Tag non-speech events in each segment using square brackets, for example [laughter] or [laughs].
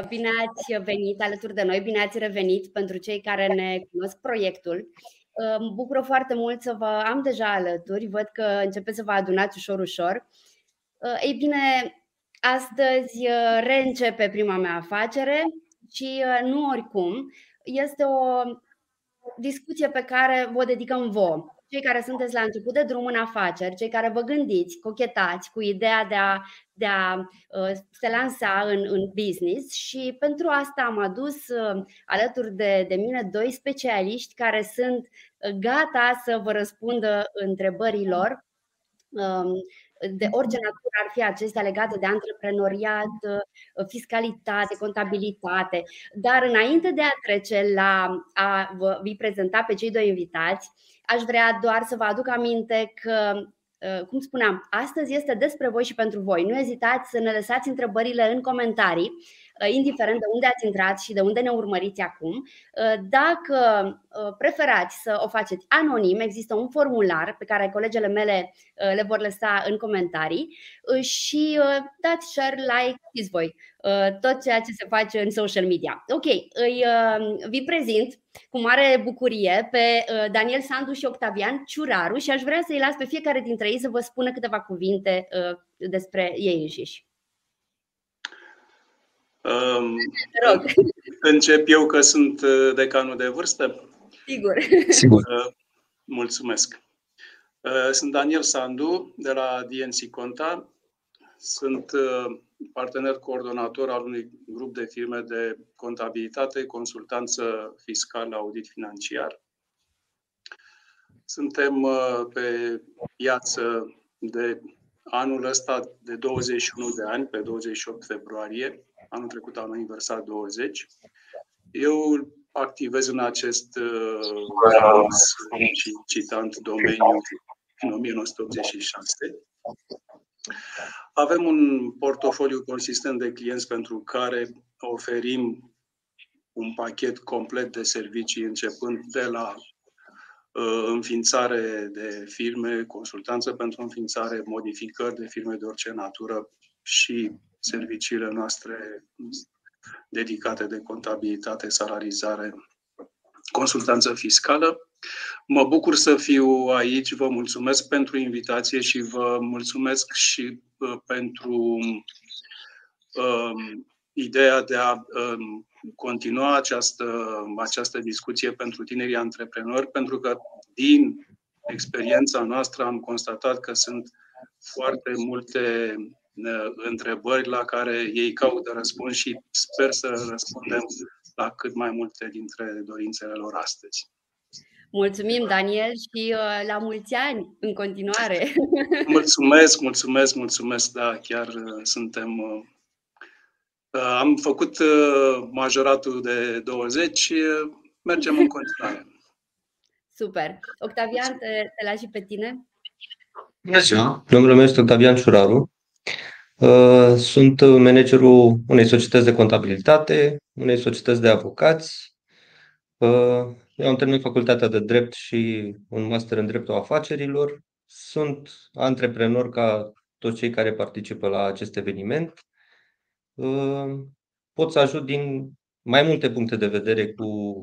Bună dimineața! Uh, bine ați venit alături de noi, bine ați revenit pentru cei care ne cunosc proiectul. Uh, mă bucură foarte mult să vă am deja alături, văd că începeți să vă adunați ușor, ușor. Uh, ei bine, astăzi reîncepe prima mea afacere și nu oricum. Este o discuție pe care vă dedicăm vouă cei care sunteți la început de drum în afaceri, cei care vă gândiți, cochetați cu ideea de a, de a uh, se lansa în, în business și pentru asta am adus uh, alături de, de mine doi specialiști care sunt uh, gata să vă răspundă întrebărilor. Um, de orice natură ar fi acestea legate de antreprenoriat, fiscalitate, contabilitate. Dar înainte de a trece la a vă prezenta pe cei doi invitați, aș vrea doar să vă aduc aminte că uh, cum spuneam, astăzi este despre voi și pentru voi. Nu ezitați să ne lăsați întrebările în comentarii Uh, indiferent de unde ați intrat și de unde ne urmăriți acum. Uh, dacă uh, preferați să o faceți anonim, există un formular pe care colegele mele le vor lăsa în comentarii și dați share, like, știți voi, tot ceea ce se face în social media. Ok, îi vi prezint cu mare bucurie pe Daniel Sandu și Octavian Ciuraru și aș vrea să-i las pe fiecare dintre ei să vă spună câteva cuvinte despre ei înșiși. Um, Rog. [laughs] Încep eu că sunt uh, decanul de vârstă? Sigur. Sigur. Uh, mulțumesc. Uh, sunt Daniel Sandu de la DNC Conta. Sunt partener coordonator al unui grup de firme de contabilitate, consultanță fiscală, audit financiar. Suntem pe piață de anul ăsta de 21 de ani, pe 28 februarie anul trecut am aniversat 20. Eu activez în acest uh, și citant domeniu în 1986. Avem un portofoliu consistent de clienți pentru care oferim un pachet complet de servicii, începând de la uh, înființare de firme, consultanță pentru înființare, modificări de firme de orice natură și serviciile noastre dedicate de contabilitate, salarizare, consultanță fiscală. Mă bucur să fiu aici, vă mulțumesc pentru invitație și vă mulțumesc și uh, pentru uh, ideea de a uh, continua această, această discuție pentru tinerii antreprenori, pentru că din experiența noastră am constatat că sunt foarte multe întrebări la care ei caută răspuns și sper să răspundem la cât mai multe dintre dorințele lor astăzi. Mulțumim, Daniel, și uh, la mulți ani în continuare. [laughs] Mulțumesc, mulțumesc, mulțumesc, da, chiar uh, suntem. Uh, am făcut majoratul de 20, mergem în continuare. [laughs] Super. Octavian, te, te lași pe tine. Bună ziua! Numele meu este Octavian Ciuraru. Uh, sunt managerul unei societăți de contabilitate, unei societăți de avocați. Uh, eu am terminat facultatea de drept și un master în dreptul afacerilor. Sunt antreprenor ca toți cei care participă la acest eveniment. Uh, pot să ajut din mai multe puncte de vedere cu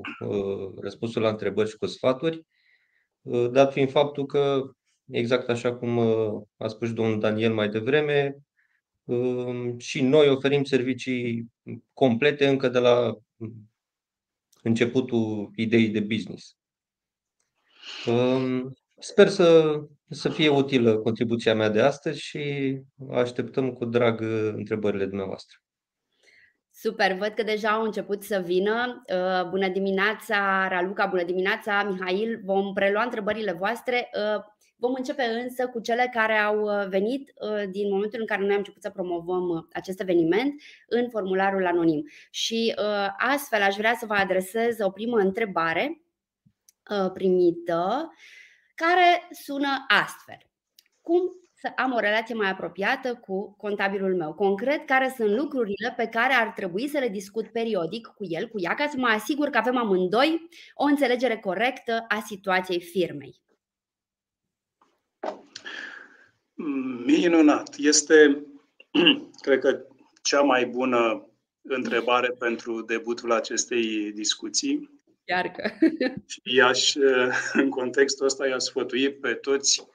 răspunsul la întrebări și cu sfaturi, dat fiind faptul că, exact așa cum a spus domnul Daniel mai devreme, și noi oferim servicii complete încă de la începutul ideii de business. Sper să, să fie utilă contribuția mea de astăzi și așteptăm cu drag întrebările dumneavoastră. Super, văd că deja au început să vină. Uh, bună dimineața, Raluca, bună dimineața, Mihail. Vom prelua întrebările voastre. Uh, Vom începe însă cu cele care au uh, venit uh, din momentul în care noi am început să promovăm uh, acest eveniment în formularul anonim. Și astfel aș vrea să vă adresez o primă întrebare primită care sună astfel. Cum să am o relație mai apropiată cu contabilul meu. Concret, care sunt lucrurile pe care ar trebui să le discut periodic cu el, cu ea, ca să mă asigur că avem amândoi o înțelegere corectă a situației firmei. Minunat. Este, [clears throat] cred că, cea mai bună întrebare pentru debutul acestei discuții. Chiar că. [laughs] I-aș, [laughs] în contextul ăsta, i-aș sfătui pe toți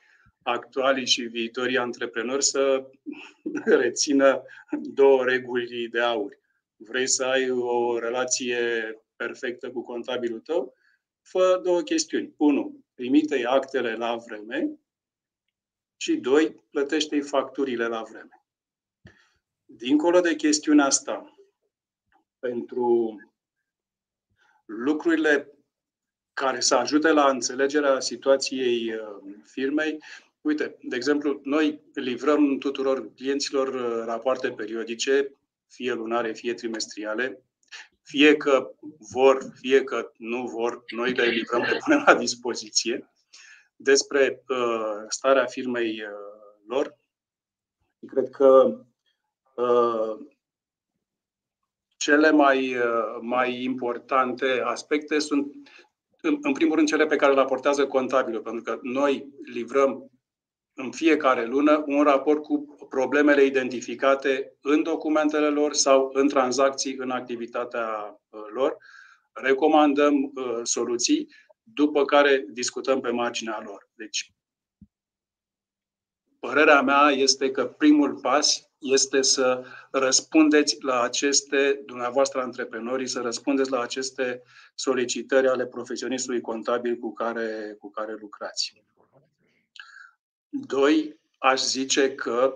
actualii și viitorii antreprenori să [laughs] rețină două reguli de aur. Vrei să ai o relație perfectă cu contabilul tău? Fă două chestiuni. Unu, trimite actele la vreme și doi, plătește-i facturile la vreme. Dincolo de chestiunea asta, pentru lucrurile care să ajute la înțelegerea situației uh, firmei, Uite, de exemplu, noi livrăm tuturor clienților uh, rapoarte periodice, fie lunare, fie trimestriale, fie că vor, fie că nu vor, noi le livrăm, le punem la dispoziție despre uh, starea firmei uh, lor. Cred că uh, cele mai, uh, mai importante aspecte sunt, în, în primul rând, cele pe care le raportează contabilul, pentru că noi livrăm în fiecare lună un raport cu problemele identificate în documentele lor sau în tranzacții în activitatea uh, lor. Recomandăm uh, soluții, după care discutăm pe marginea lor. Deci, părerea mea este că primul pas este să răspundeți la aceste, dumneavoastră antreprenorii, să răspundeți la aceste solicitări ale profesionistului contabil cu care, cu care lucrați. Doi, aș zice că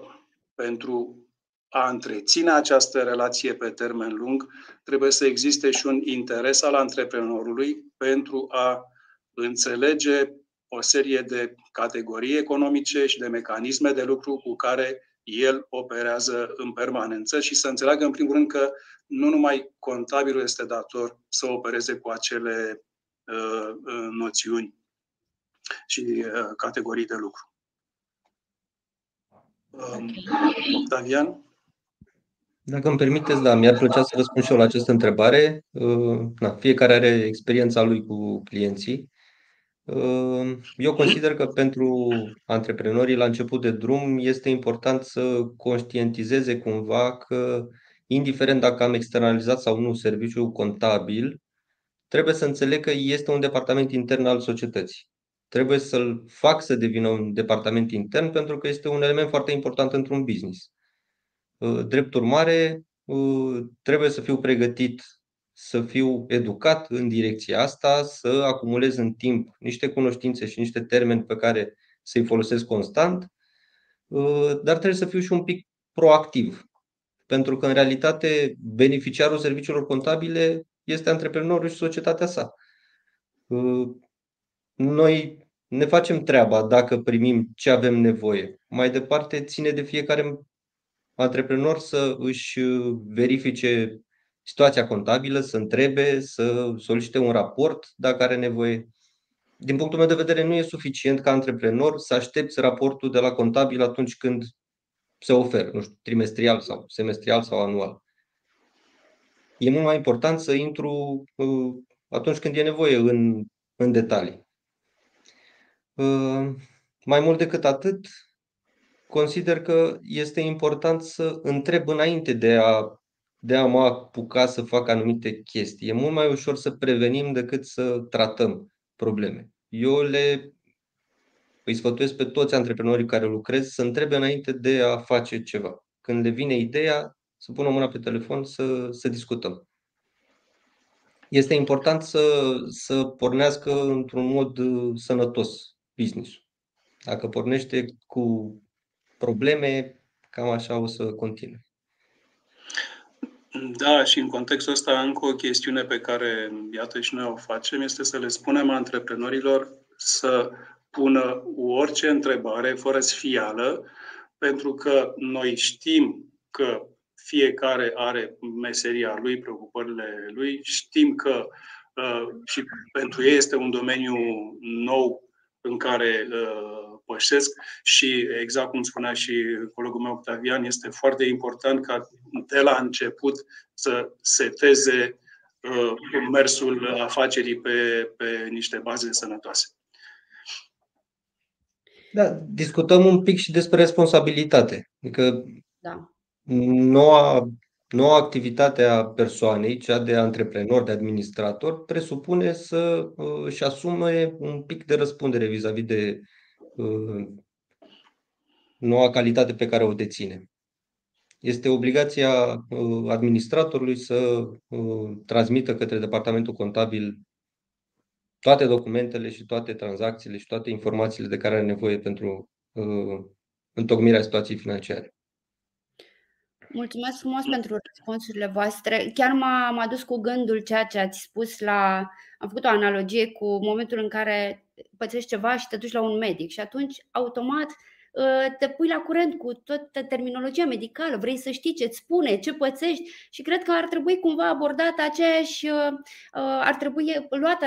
pentru a întreține această relație pe termen lung, trebuie să existe și un interes al antreprenorului pentru a înțelege o serie de categorii economice și de mecanisme de lucru cu care el operează în permanență și să înțeleagă, în primul rând, că nu numai contabilul este dator să opereze cu acele uh, uh noțiuni și uh, categorii de lucru. Octavian? Dacă îmi permiteți, da, mi-ar plăcea să răspund și eu la această întrebare. Uh, na, fiecare are experiența lui cu clienții. Uh, eu consider că pentru antreprenorii la început de drum este important să conștientizeze cumva că, indiferent dacă am externalizat sau nu serviciul contabil, trebuie să înțeleg că este un departament intern al societății trebuie să-l fac să devină un departament intern pentru că este un element foarte important într-un business. Uh, drept urmare, uh, trebuie să fiu pregătit să fiu educat în direcția asta, să acumulez în timp niște cunoștințe și niște termeni pe care să-i folosesc constant, uh, dar trebuie să fiu și un pic proactiv. Pentru că, în realitate, beneficiarul serviciilor contabile este antreprenorul și societatea sa. Noi ne facem treaba dacă primim ce avem nevoie. Mai departe, ține de fiecare antreprenor să își verifice situația contabilă, să întrebe, să solicite un raport dacă are nevoie. Din punctul meu de vedere, nu e suficient ca antreprenor să aștepți raportul de la contabil atunci când se oferă, nu știu, trimestrial sau semestrial sau anual. E mult mai important să intru uh, atunci când e nevoie în, în detalii. Ă, mai mult decât atât, consider că este important să întreb înainte de a, de a mă apuca să fac anumite chestii. E mult mai ușor să prevenim decât să tratăm probleme. Eu le îi sfătuiesc pe toți antreprenorii care lucrez să întrebe înainte de a face ceva. Când le vine ideea, să pună mâna pe telefon să, să discutăm. Este important să, să pornească într-un mod uh, sănătos business. Dacă pornește cu probleme, cam așa o să continue. Da, și în contextul ăsta încă o chestiune pe care, iată, și noi o facem, este să le spunem antreprenorilor să pună orice întrebare fără sfială, pentru că noi știm că fiecare are meseria lui, preocupările lui, știm că uh, și pentru ei este un domeniu nou în care uh, pășesc și, exact cum spunea și colegul meu Octavian, este foarte important ca de la început să seteze uh, mersul afacerii pe, pe niște baze sănătoase. Da, discutăm un pic și despre responsabilitate. Adică da. noua noua activitate a persoanei, cea de antreprenor, de administrator, presupune să își asume un pic de răspundere vis-a-vis de noua calitate pe care o deține. Este obligația administratorului să transmită către departamentul contabil toate documentele și toate tranzacțiile și toate informațiile de care are nevoie pentru întocmirea situației financiare. Mulțumesc frumos pentru răspunsurile voastre. Chiar m-a adus cu gândul ceea ce ați spus la. Am făcut o analogie cu momentul în care pățești ceva și te duci la un medic și atunci, automat, Ă, te pui la curent cu toată terminologia medicală, vrei să știi ce îți spune, ce pățești și cred că ar trebui cumva abordată aceeași, ă, ă, ar trebui luată,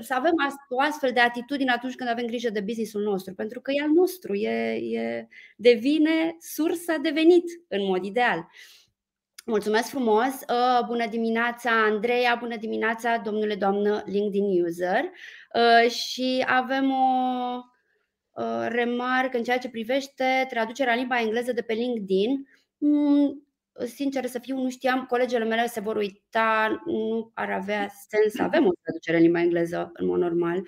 să avem o astfel de atitudine atunci când avem grijă de businessul nostru, pentru că e al nostru, e, e, devine sursa de venit în mod ideal. Mulțumesc frumos! Bună dimineața, Andreea! Bună dimineața, domnule, doamnă LinkedIn User! Și avem o Uh, remarc în ceea ce privește traducerea în limba engleză de pe LinkedIn. Mm, sincer să fiu, nu știam, colegele mele se vor uita, nu ar avea sens să avem o traducere în limba engleză în mod normal.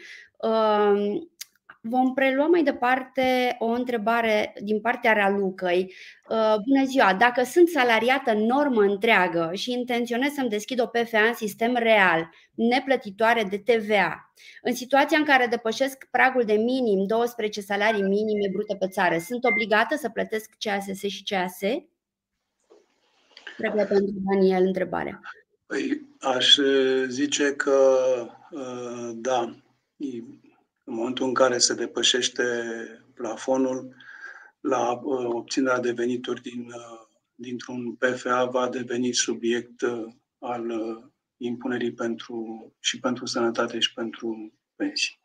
Uh, Vom prelua mai departe o întrebare din partea Ralucăi. Uh, bună ziua! Dacă sunt salariată în normă întreagă și intenționez să-mi deschid o PFA în sistem real, neplătitoare de TVA, în situația în care depășesc pragul de minim 12 salarii minime brute pe țară, sunt obligată să plătesc CASS și CAS? Trebuie pentru Daniel întrebarea. Păi, aș zice că uh, da, în momentul în care se depășește plafonul, la uh, obținerea de venituri din, uh, dintr-un PFA va deveni subiect uh, al impunerii pentru, și pentru sănătate și pentru pensii.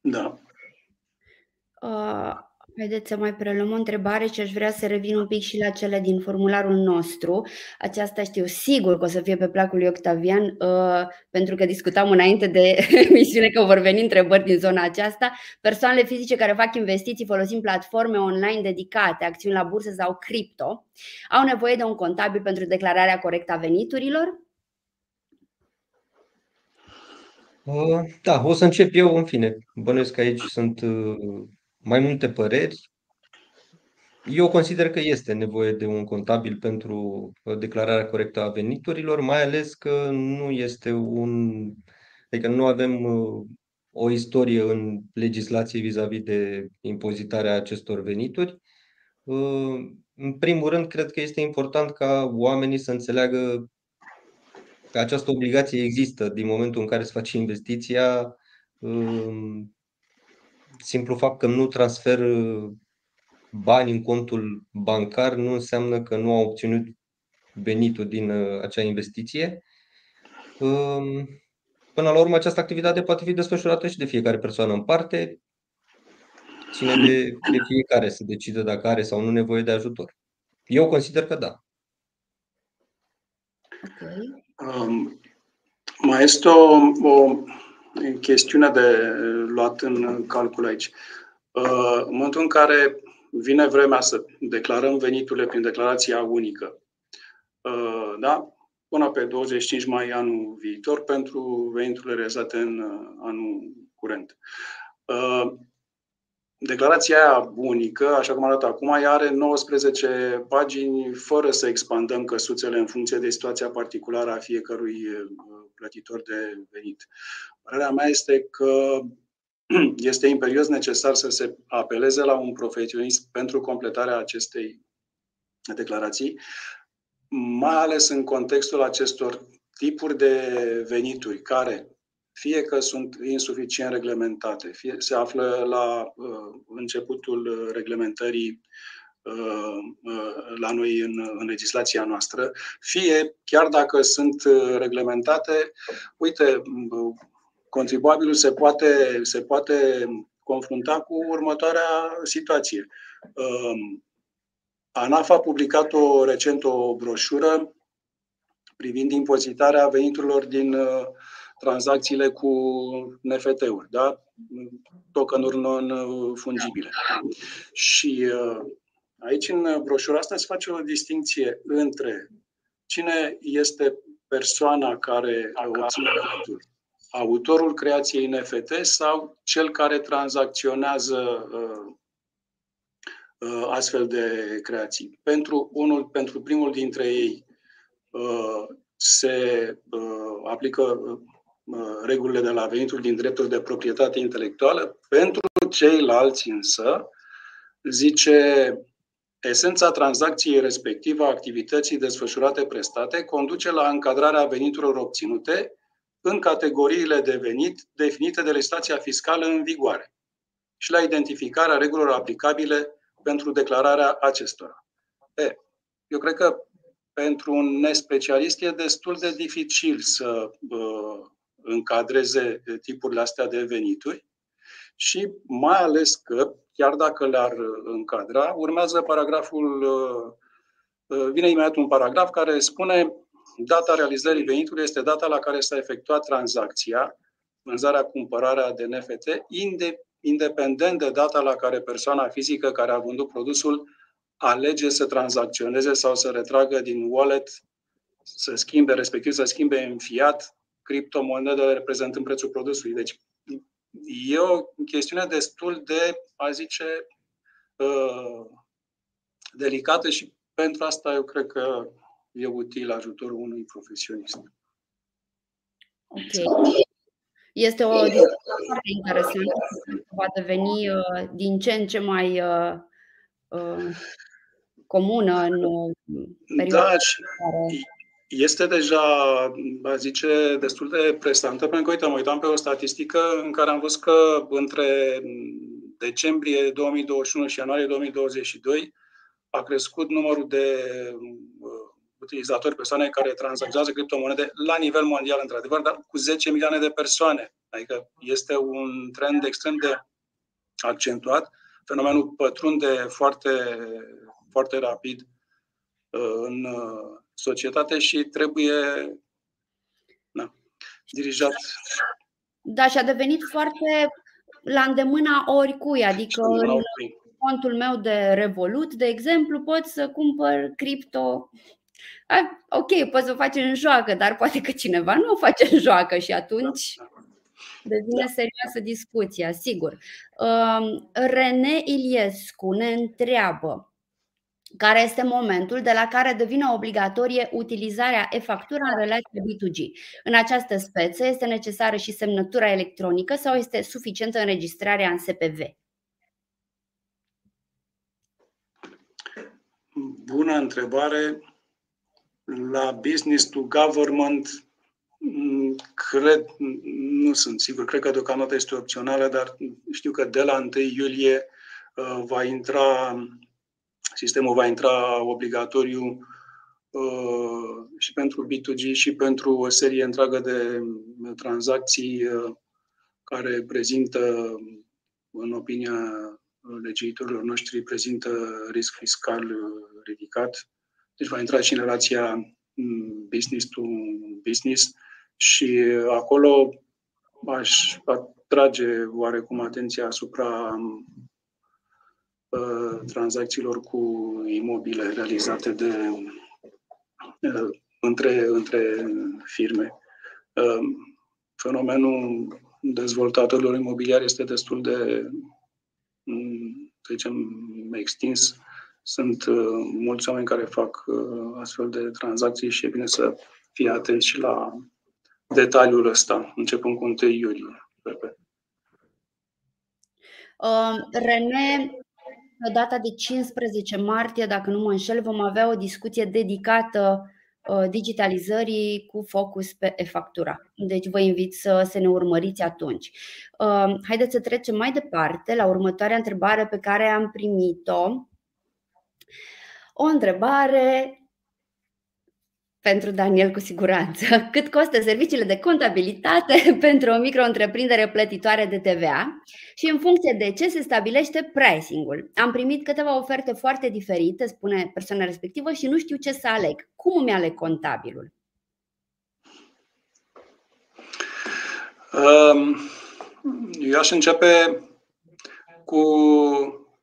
Da. Uh, Haideți să mai preluăm o întrebare și aș vrea să revin un pic și la cele din formularul nostru. Aceasta știu sigur că o să fie pe placul lui Octavian, uh, pentru că discutam înainte de [laughs] emisiune că vor veni întrebări din zona aceasta. Persoanele fizice care fac investiții folosind platforme online dedicate, acțiuni la bursă sau cripto, au nevoie de un contabil pentru declararea corectă a veniturilor? Uh, da, o să încep eu, în fine. Bănuiesc că aici sunt uh, mai multe păreri. Eu consider că este nevoie de un contabil pentru uh, declararea corectă a veniturilor, mai ales că nu este un. adică nu avem uh, o istorie în legislație vis-a-vis de impozitarea acestor venituri. Uh, în primul rând, cred că este important ca oamenii să înțeleagă că această obligație există din momentul în care se face investiția simplu fapt că nu transfer uh, bani în contul bancar nu înseamnă că nu au obținut venitul din uh, acea investiție. Um, până la urmă, această activitate poate fi desfășurată și de fiecare persoană în parte. Ține de, de fiecare să decide dacă are sau nu nevoie de ajutor. Eu consider că da. Okay. Um, mai este o, o chestiune de luat în calcul aici. Uh, în momentul în care vine vremea să declarăm veniturile prin declarația unică, uh, da? până pe 25 mai anul viitor pentru veniturile realizate în uh, anul curent. Declarația aia unică, așa cum arată acum, ea are 19 pagini fără să expandăm căsuțele în funcție de situația particulară a fiecărui plătitor de venit. Părerea mea este că [clears throat] este imperios necesar să se apeleze la un profesionist pentru completarea acestei declarații, mai ales în contextul acestor tipuri de venituri care fie că sunt insuficient reglementate, fie se află la uh, începutul reglementării uh, uh, la noi în, în legislația noastră, fie chiar dacă sunt uh, reglementate, uite, contribuabilul se poate, se poate confrunta cu următoarea situație. Um, ANAF a publicat o, recent o broșură privind impozitarea veniturilor din uh, tranzacțiile cu NFT-uri, da? tokenuri non-fungibile. Și uh, Aici, în broșura asta, se face o distinție între cine este persoana care obține dreptul, autorul creației NFT sau cel care tranzacționează uh, uh, astfel de creații. Pentru unul, pentru primul dintre ei uh, se uh, aplică uh, regulile de la venitul din drepturi de proprietate intelectuală, pentru ceilalți însă zice Esența tranzacției respective a activității desfășurate prestate conduce la încadrarea veniturilor obținute în categoriile de venit definite de legislația fiscală în vigoare și la identificarea regulilor aplicabile pentru declararea acestora. E, eu cred că pentru un nespecialist e destul de dificil să uh, încadreze tipurile astea de venituri și mai ales că chiar dacă le-ar uh, încadra, urmează paragraful, uh, uh, vine imediat un paragraf care spune data realizării venitului este data la care s-a efectuat tranzacția, vânzarea, cumpărarea de NFT, independent de data la care persoana fizică care a vândut produsul alege să tranzacționeze sau să retragă din wallet, să schimbe, respectiv să schimbe în fiat criptomonedele reprezentând prețul produsului. Deci e o chestiune destul de, a zice, uh, delicată și pentru asta eu cred că e util ajutorul unui profesionist. Ok. Este o discuție foarte interesantă va deveni uh, din ce în ce mai uh, uh, comună în perioada da, și este deja, aș zice, destul de presantă, pentru că, uite, mă uitam pe o statistică în care am văzut că între decembrie 2021 și ianuarie 2022 a crescut numărul de uh, utilizatori, persoane care tranzacționează criptomonede la nivel mondial, într-adevăr, dar cu 10 milioane de persoane. Adică este un trend extrem de accentuat. Fenomenul pătrunde foarte, foarte rapid uh, în uh, societate și trebuie na, dirijat. Da, și a devenit foarte la îndemâna oricui, adică în contul meu de Revolut, de exemplu, pot să cumpăr cripto. Ok, poți să o faci în joacă, dar poate că cineva nu o face în joacă și atunci da, da. devine da. serioasă discuția, sigur. Um, Rene Iliescu ne întreabă care este momentul de la care devine obligatorie utilizarea e-factura în relația B2G. În această speță este necesară și semnătura electronică sau este suficientă înregistrarea în SPV? Bună întrebare. La business to government, mm, cred, nu sunt sigur, cred că deocamdată este opțională, dar știu că de la 1 iulie uh, va intra Sistemul va intra obligatoriu uh, și pentru B2G și pentru o serie întreagă de tranzacții uh, care prezintă, în opinia legiuitorilor noștri, prezintă risc fiscal uh, ridicat. Deci va intra și în relația mm, business to business și acolo aș atrage oarecum atenția asupra Uh, tranzacțiilor cu imobile realizate de uh, între, între firme. Uh, fenomenul dezvoltatorilor imobiliari este destul de, mm, să zicem, extins. Sunt mulți oameni care fac astfel de tranzacții și e bine să fie atenți și la detaliul ăsta, începând cu 1 iulie. Uh, René pe data de 15 martie, dacă nu mă înșel, vom avea o discuție dedicată uh, digitalizării cu focus pe e-factura. Deci vă invit să, să ne urmăriți atunci. Uh, haideți să trecem mai departe la următoarea întrebare pe care am primit-o. O întrebare pentru Daniel cu siguranță. [laughs] Cât costă serviciile de contabilitate [laughs] pentru o micro-întreprindere plătitoare de TVA și în funcție de ce se stabilește pricing-ul. Am primit câteva oferte foarte diferite, spune persoana respectivă, și nu știu ce să aleg. Cum îmi aleg contabilul? Um, eu aș începe cu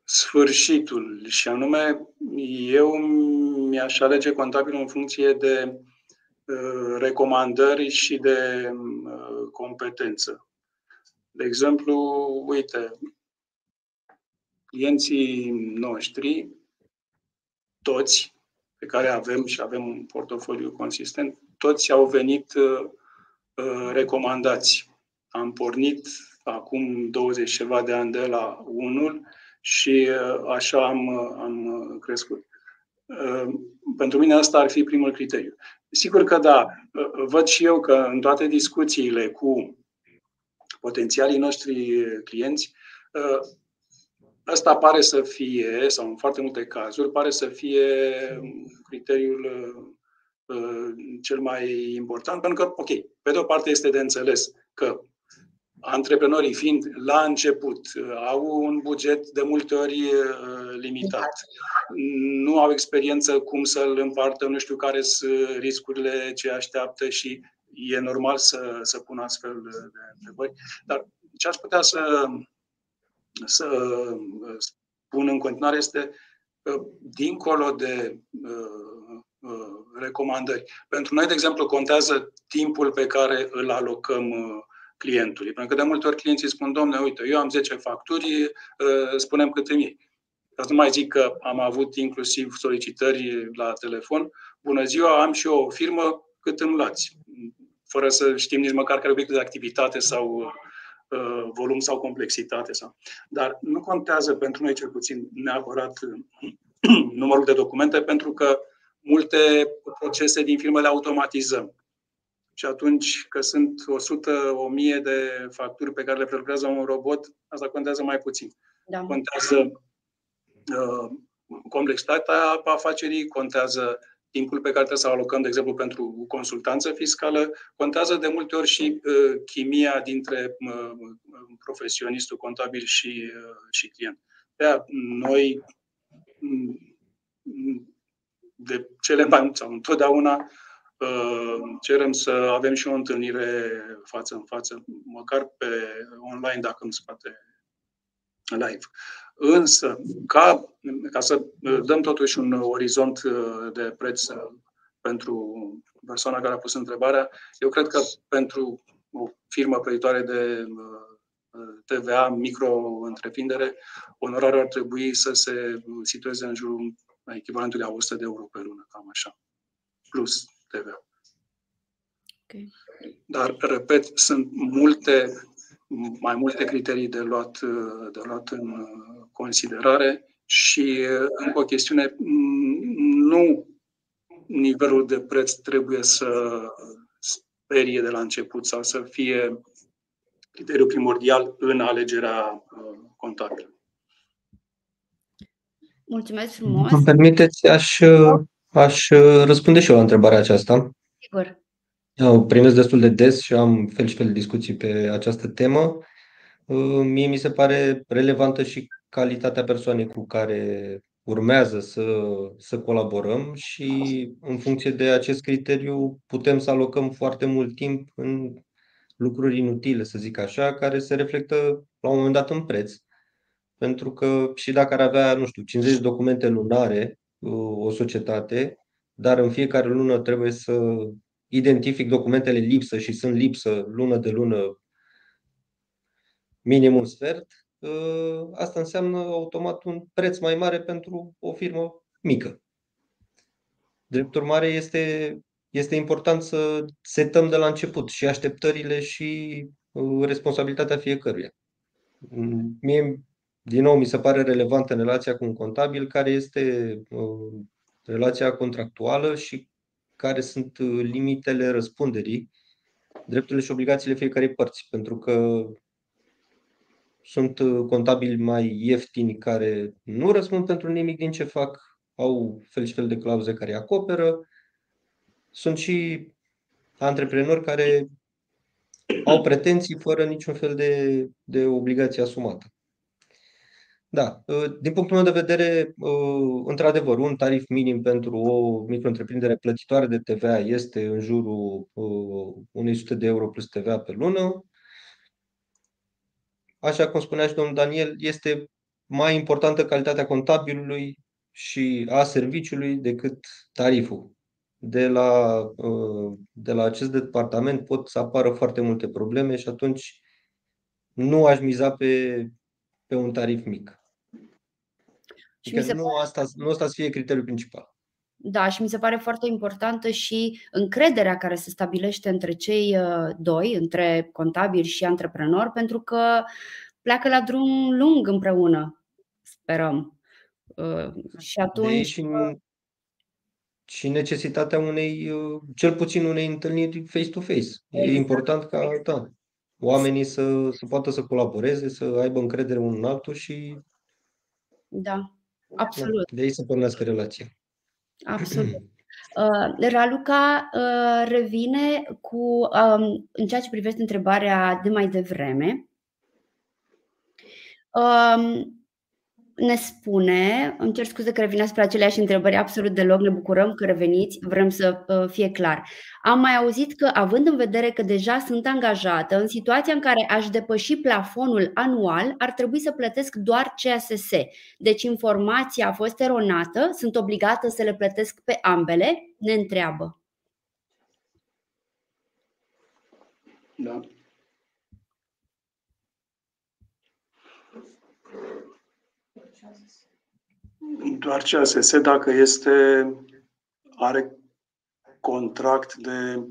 sfârșitul și anume eu mi-aș alege contabilul în funcție de uh, recomandări și de uh, competență. De exemplu, uite, clienții noștri, toți pe care avem și avem un portofoliu consistent, toți au venit uh, uh recomandați. Am pornit acum 20 ceva de ani de la unul și uh, așa am, uh, am uh, crescut. Pentru mine asta ar fi primul criteriu. Sigur că da, văd și eu că în toate discuțiile cu potențialii noștri clienți, ăsta pare să fie, sau în foarte multe cazuri, pare să fie criteriul cel mai important, pentru că, ok, pe de o parte este de înțeles că antreprenorii fiind la început, au un buget de multe ori uh, limitat, nu au experiență cum să-l împartă, nu știu care sunt riscurile ce așteaptă și e normal să, să pun astfel de întrebări. Dar ce aș putea să, să spun în continuare este dincolo de uh, uh, recomandări. Pentru noi, de exemplu, contează timpul pe care îl alocăm uh, clientului. Pentru că de multe ori clienții spun, domne, uite, eu am 10 facturi, uh, spunem cât îmi iei. Ca să nu mai zic că am avut inclusiv solicitări la telefon, bună ziua, am și eu o firmă, cât îmi luați? Fără să știm nici măcar care obiectul de activitate sau uh, volum sau complexitate. Sau. Dar nu contează pentru noi cel puțin neapărat [clears throat] numărul de documente, pentru că multe procese din firmă le automatizăm și atunci că sunt 100, 1000 de facturi pe care le prelucrează un robot, asta contează mai puțin. Da. Contează uh, complexitatea afacerii, contează timpul pe care trebuie să alocăm, de exemplu, pentru consultanță fiscală, contează de multe ori și uh, chimia dintre uh, profesionistul contabil și, uh, și client. De noi, de cele mai sau întotdeauna, cerem să avem și o întâlnire față în față, măcar pe online dacă îmi spate live. Însă, ca, ca să dăm totuși un orizont de preț pentru persoana care a pus întrebarea, eu cred că pentru o firmă plătitoare de TVA, micro-întreprindere, onorarul ar trebui să se situeze în jurul echivalentului a 100 de euro pe lună, cam așa, plus TVA. Okay. Dar, repet, sunt multe, mai multe criterii de luat, de luat în considerare și, încă o chestiune, nu nivelul de preț trebuie să sperie de la început sau să fie criteriul primordial în alegerea contabilă. Mulțumesc frumos! Îmi permiteți, aș Aș uh, răspunde și eu la întrebarea aceasta. Sigur. Eu primesc destul de des și am fel și fel de discuții pe această temă. Uh, mie mi se pare relevantă și calitatea persoanei cu care urmează să, să colaborăm și în funcție de acest criteriu putem să alocăm foarte mult timp în lucruri inutile, să zic așa, care se reflectă la un moment dat în preț. Pentru că și dacă ar avea, nu știu, 50 documente lunare, o societate, dar în fiecare lună trebuie să identific documentele lipsă și sunt lipsă lună de lună minim un sfert, ă, asta înseamnă automat un preț mai mare pentru o firmă mică. Drept urmare, este, este important să setăm de la început și așteptările și ă, responsabilitatea fiecăruia. Mie din nou, mi se pare relevantă în relația cu un contabil care este uh, relația contractuală și care sunt uh, limitele răspunderii, drepturile și obligațiile fiecarei părți. Pentru că sunt uh, contabili mai ieftini care nu răspund pentru nimic din ce fac, au fel și fel de clauze care îi acoperă. Sunt și antreprenori care au pretenții fără niciun fel de, de obligație asumată. Da, ă, din punctul meu de vedere, ă, într-adevăr, un tarif minim pentru o micro-întreprindere plătitoare de TVA este în jurul ă, unei sute de euro plus TVA pe lună. Așa cum spunea și domnul Daniel, este mai importantă calitatea contabilului și a serviciului decât tariful. De la, uh, de la acest departament pot să apară foarte multe probleme și atunci nu aș miza pe, pe un tarif mic. Și adică nu, asta, nu asta să fie criteriul principal. Da, și mi se pare foarte importantă și încrederea care se stabilește între cei uh, doi, între contabili și antreprenori, pentru că pleacă la drum lung împreună, sperăm. Uh, și atunci. și, și necesitatea unei, uh, cel puțin unei întâlniri face-to-face. Exact. E important ca da, oamenii să, să poată să colaboreze, să aibă încredere unul în altul și. Da, absolut. De aici să pornească relația. Absolut. [clears throat] Uh, Raluca uh, revine cu, um, în ceea ce privește întrebarea de mai devreme. Um, ne spune, îmi cer scuze că revin asupra aceleași întrebări, absolut deloc, ne bucurăm că reveniți, vrem să uh, fie clar. Am mai auzit că, având în vedere că deja sunt angajată, în situația în care aș depăși plafonul anual, ar trebui să plătesc doar CSS. Deci informația a fost eronată, sunt obligată să le plătesc pe ambele? Ne întreabă. Da. Doar CSS dacă este, are contract de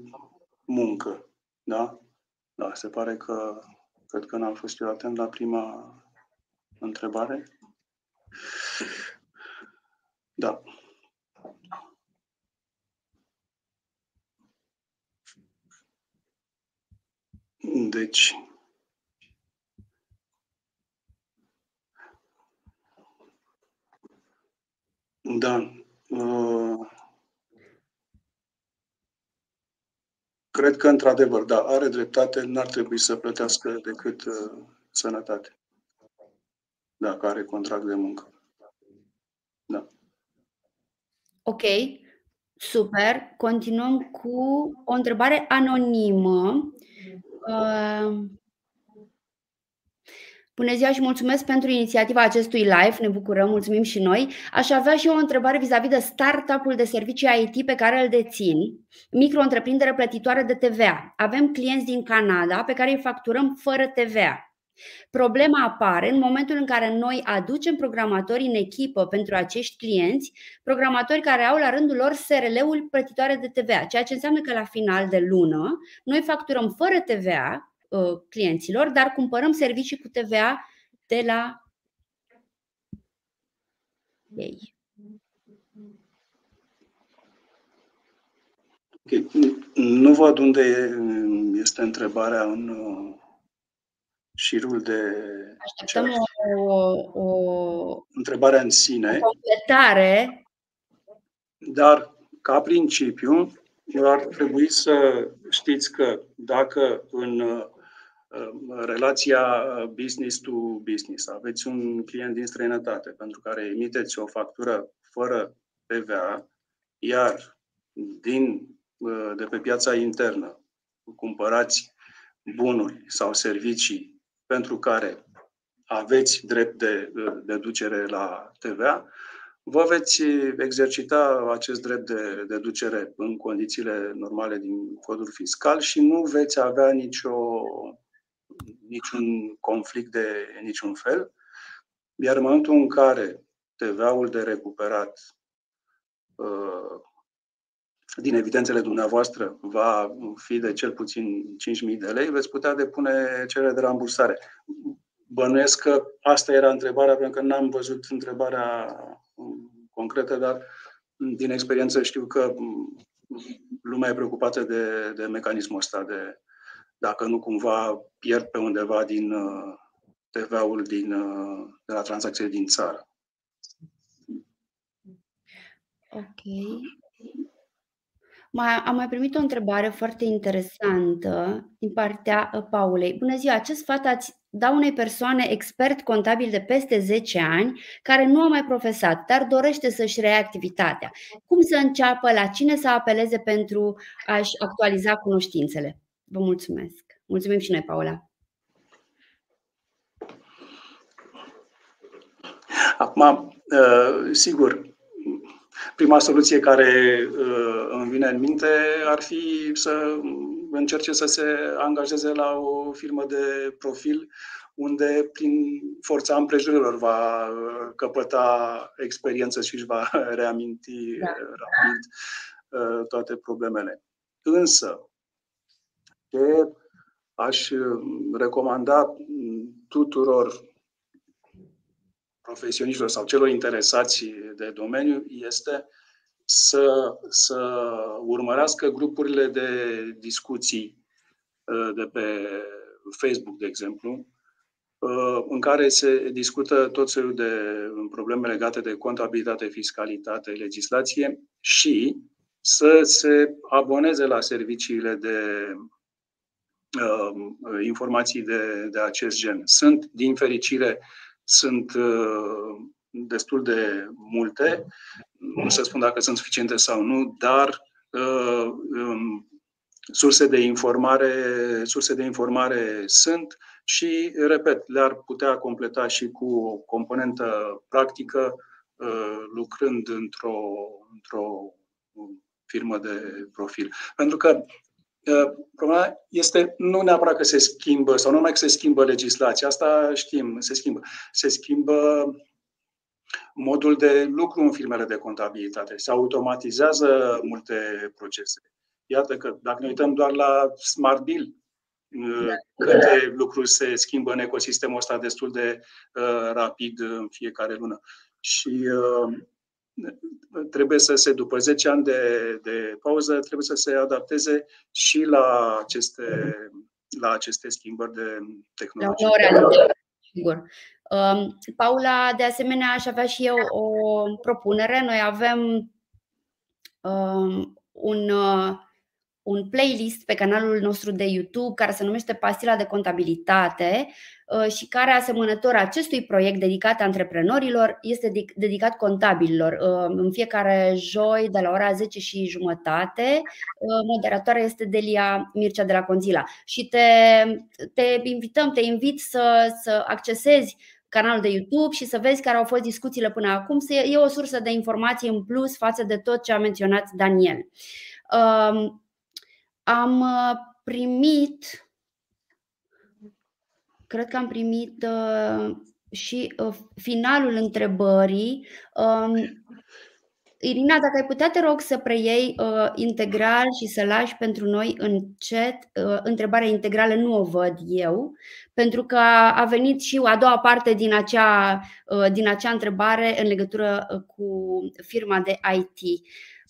muncă. Da? Da, se pare că cred că n-am fost eu atent la prima întrebare. Da. Deci, Da. Uh, cred că, într-adevăr, da, are dreptate, n-ar trebui să plătească decât uh, sănătate. Dacă are contract de muncă. Da. Ok, super. Continuăm cu o întrebare anonimă. Uh, Bună ziua și mulțumesc pentru inițiativa acestui live, ne bucurăm, mulțumim și noi. Aș avea și eu o întrebare vis-a-vis de startup-ul de servicii IT pe care îl dețin, micro-întreprindere plătitoare de TVA. Avem clienți din Canada pe care îi facturăm fără TVA. Problema apare în momentul în care noi aducem programatori în echipă pentru acești clienți, programatori care au la rândul lor SRL-ul plătitoare de TVA, ceea ce înseamnă că la final de lună noi facturăm fără TVA Uh, clienților, dar cumpărăm servicii cu TVA de la ei. Okay. Nu văd unde este întrebarea în uh, șirul de. Așteptăm o, o, întrebarea în sine. O completare. Dar, ca principiu, ar trebui să știți că dacă în uh, relația business to business. Aveți un client din străinătate pentru care emiteți o factură fără TVA, iar din, de pe piața internă cumpărați bunuri sau servicii pentru care aveți drept de deducere la TVA, vă veți exercita acest drept de deducere în condițiile normale din codul fiscal și nu veți avea nicio niciun conflict de niciun fel. Iar în momentul în care TVA-ul de recuperat uh, din evidențele dumneavoastră va fi de cel puțin 5.000 de lei, veți putea depune cerere de rambursare. Bănuiesc că asta era întrebarea, pentru că n-am văzut întrebarea concretă, dar din experiență știu că lumea e preocupată de, de mecanismul ăsta de dacă nu cumva pierd pe undeva din uh, TVA-ul din, uh, de la tranzacție din țară. Ok. Mai, am mai primit o întrebare foarte interesantă din partea uh, Paulei. Bună ziua, ce sfat ați da unei persoane expert contabil de peste 10 ani care nu a mai profesat, dar dorește să-și reia activitatea? Cum să înceapă, la cine să apeleze pentru a-și actualiza cunoștințele? Vă mulțumesc. Mulțumim și noi, Paula. Acum, sigur, prima soluție care îmi vine în minte ar fi să încerce să se angajeze la o firmă de profil unde prin forța împrejurilor va uh, căpăta experiență și își va reaminti da. rapid uh, toate problemele. Însă, ce aș uh, recomanda tuturor profesioniștilor sau celor interesați de domeniu este să, să urmărească grupurile de discuții de pe Facebook, de exemplu, Uh, în care se discută tot felul de probleme legate de contabilitate, fiscalitate, legislație și să se aboneze la serviciile de uh, informații de, de acest gen. Sunt, din fericire, sunt uh, destul de multe, nu să spun dacă sunt suficiente sau nu, dar uh, um, surse de informare, surse de informare sunt și, repet, le-ar putea completa și cu o componentă practică, uh, lucrând într-o, într-o firmă de profil. Pentru că uh, problema este nu neapărat că se schimbă, sau nu numai că se schimbă legislația, asta știm, se schimbă. Se schimbă modul de lucru în firmele de contabilitate. Se automatizează multe procese. Iată că dacă ne uităm doar la Smart Bill, da. câte lucruri se schimbă în ecosistemul ăsta destul de uh, rapid în fiecare lună. Și uh, trebuie să se, după 10 ani de, de pauză, trebuie să se adapteze și la aceste, la aceste schimbări de tehnologie. sigur. Um, Paula, de asemenea, aș avea și eu o propunere. Noi avem um, un uh, un playlist pe canalul nostru de YouTube care se numește Pastila de contabilitate uh, și care, asemănător acestui proiect dedicat antreprenorilor, este dedicat contabililor. Uh, în fiecare joi, de la ora 10 și jumătate, uh, moderatoarea este Delia Mircea de la Conzila. Și te, te invităm, te invit să, să accesezi canalul de YouTube și să vezi care au fost discuțiile până acum. E o sursă de informații în plus față de tot ce a menționat Daniel am uh, primit, cred că am primit uh, și uh, finalul întrebării. Um, Irina, dacă ai putea, te rog să preiei uh, integral și să lași pentru noi în chat uh, întrebarea integrală, nu o văd eu, pentru că a venit și a doua parte din acea, uh, din acea întrebare în legătură cu firma de IT.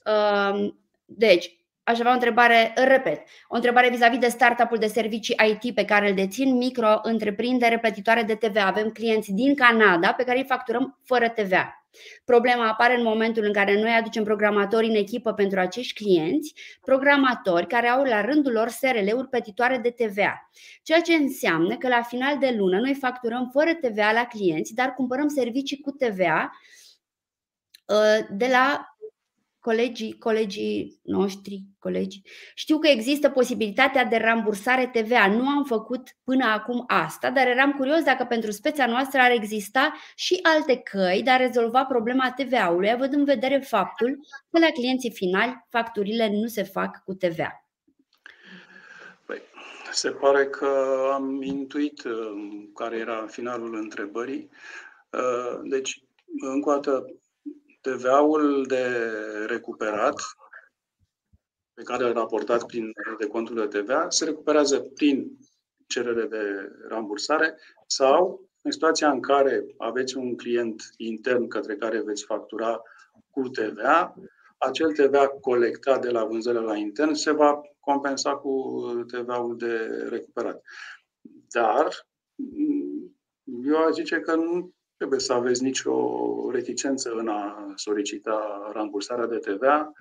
Uh, deci, aș avea o întrebare, repet, o întrebare vis-a-vis de startup-ul de servicii IT pe care îl dețin, micro-întreprindere plătitoare de TVA. Avem clienți din Canada pe care îi facturăm fără TVA. Problema apare în momentul în care noi aducem programatori în echipă pentru acești clienți, programatori care au la rândul lor SRL-uri plătitoare de TVA. Ceea ce înseamnă că la final de lună noi facturăm fără TVA la clienți, dar cumpărăm servicii cu TVA uh, de la colegii, colegii noștri, colegi, știu că există posibilitatea de rambursare TVA. Nu am făcut până acum asta, dar eram curios dacă pentru speța noastră ar exista și alte căi de a rezolva problema TVA-ului, având în vedere faptul că la clienții finali facturile nu se fac cu TVA. Păi, se pare că am intuit uh, care era finalul întrebării. Uh, deci, încă o dată, TVA-ul de recuperat, pe care îl raportați prin de contul de TVA, se recuperează prin cerere de rambursare sau în situația în care aveți un client intern către care veți factura cu TVA, acel TVA colectat de la vânzare la intern se va compensa cu TVA-ul de recuperat. Dar eu aș zice că nu trebuie să aveți nicio reticență în a solicita rambursarea de TVA.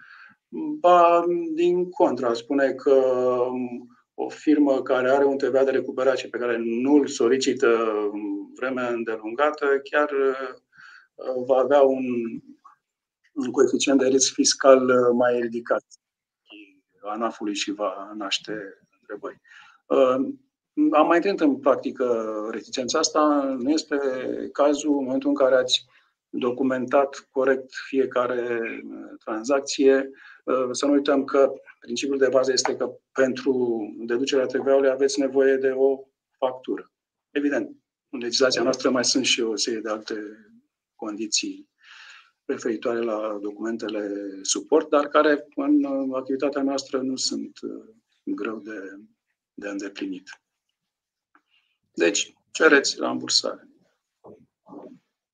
Ba, din contra, spune că um, o firmă care are un TVA de recuperat și pe care nu îl solicită um, vremea îndelungată, chiar uh, va avea un, un coeficient de risc fiscal uh, mai ridicat ANAF-ului și va naște întrebări. Uh, am mai întâlnit în practică reticența asta. Nu este cazul în momentul în care ați documentat corect fiecare tranzacție. Să nu uităm că principiul de bază este că pentru deducerea TVA-ului aveți nevoie de o factură. Evident, în legislația noastră mai sunt și o serie de alte condiții referitoare la documentele suport, dar care în activitatea noastră nu sunt greu de, de îndeplinit. Deci, cereți rambursare.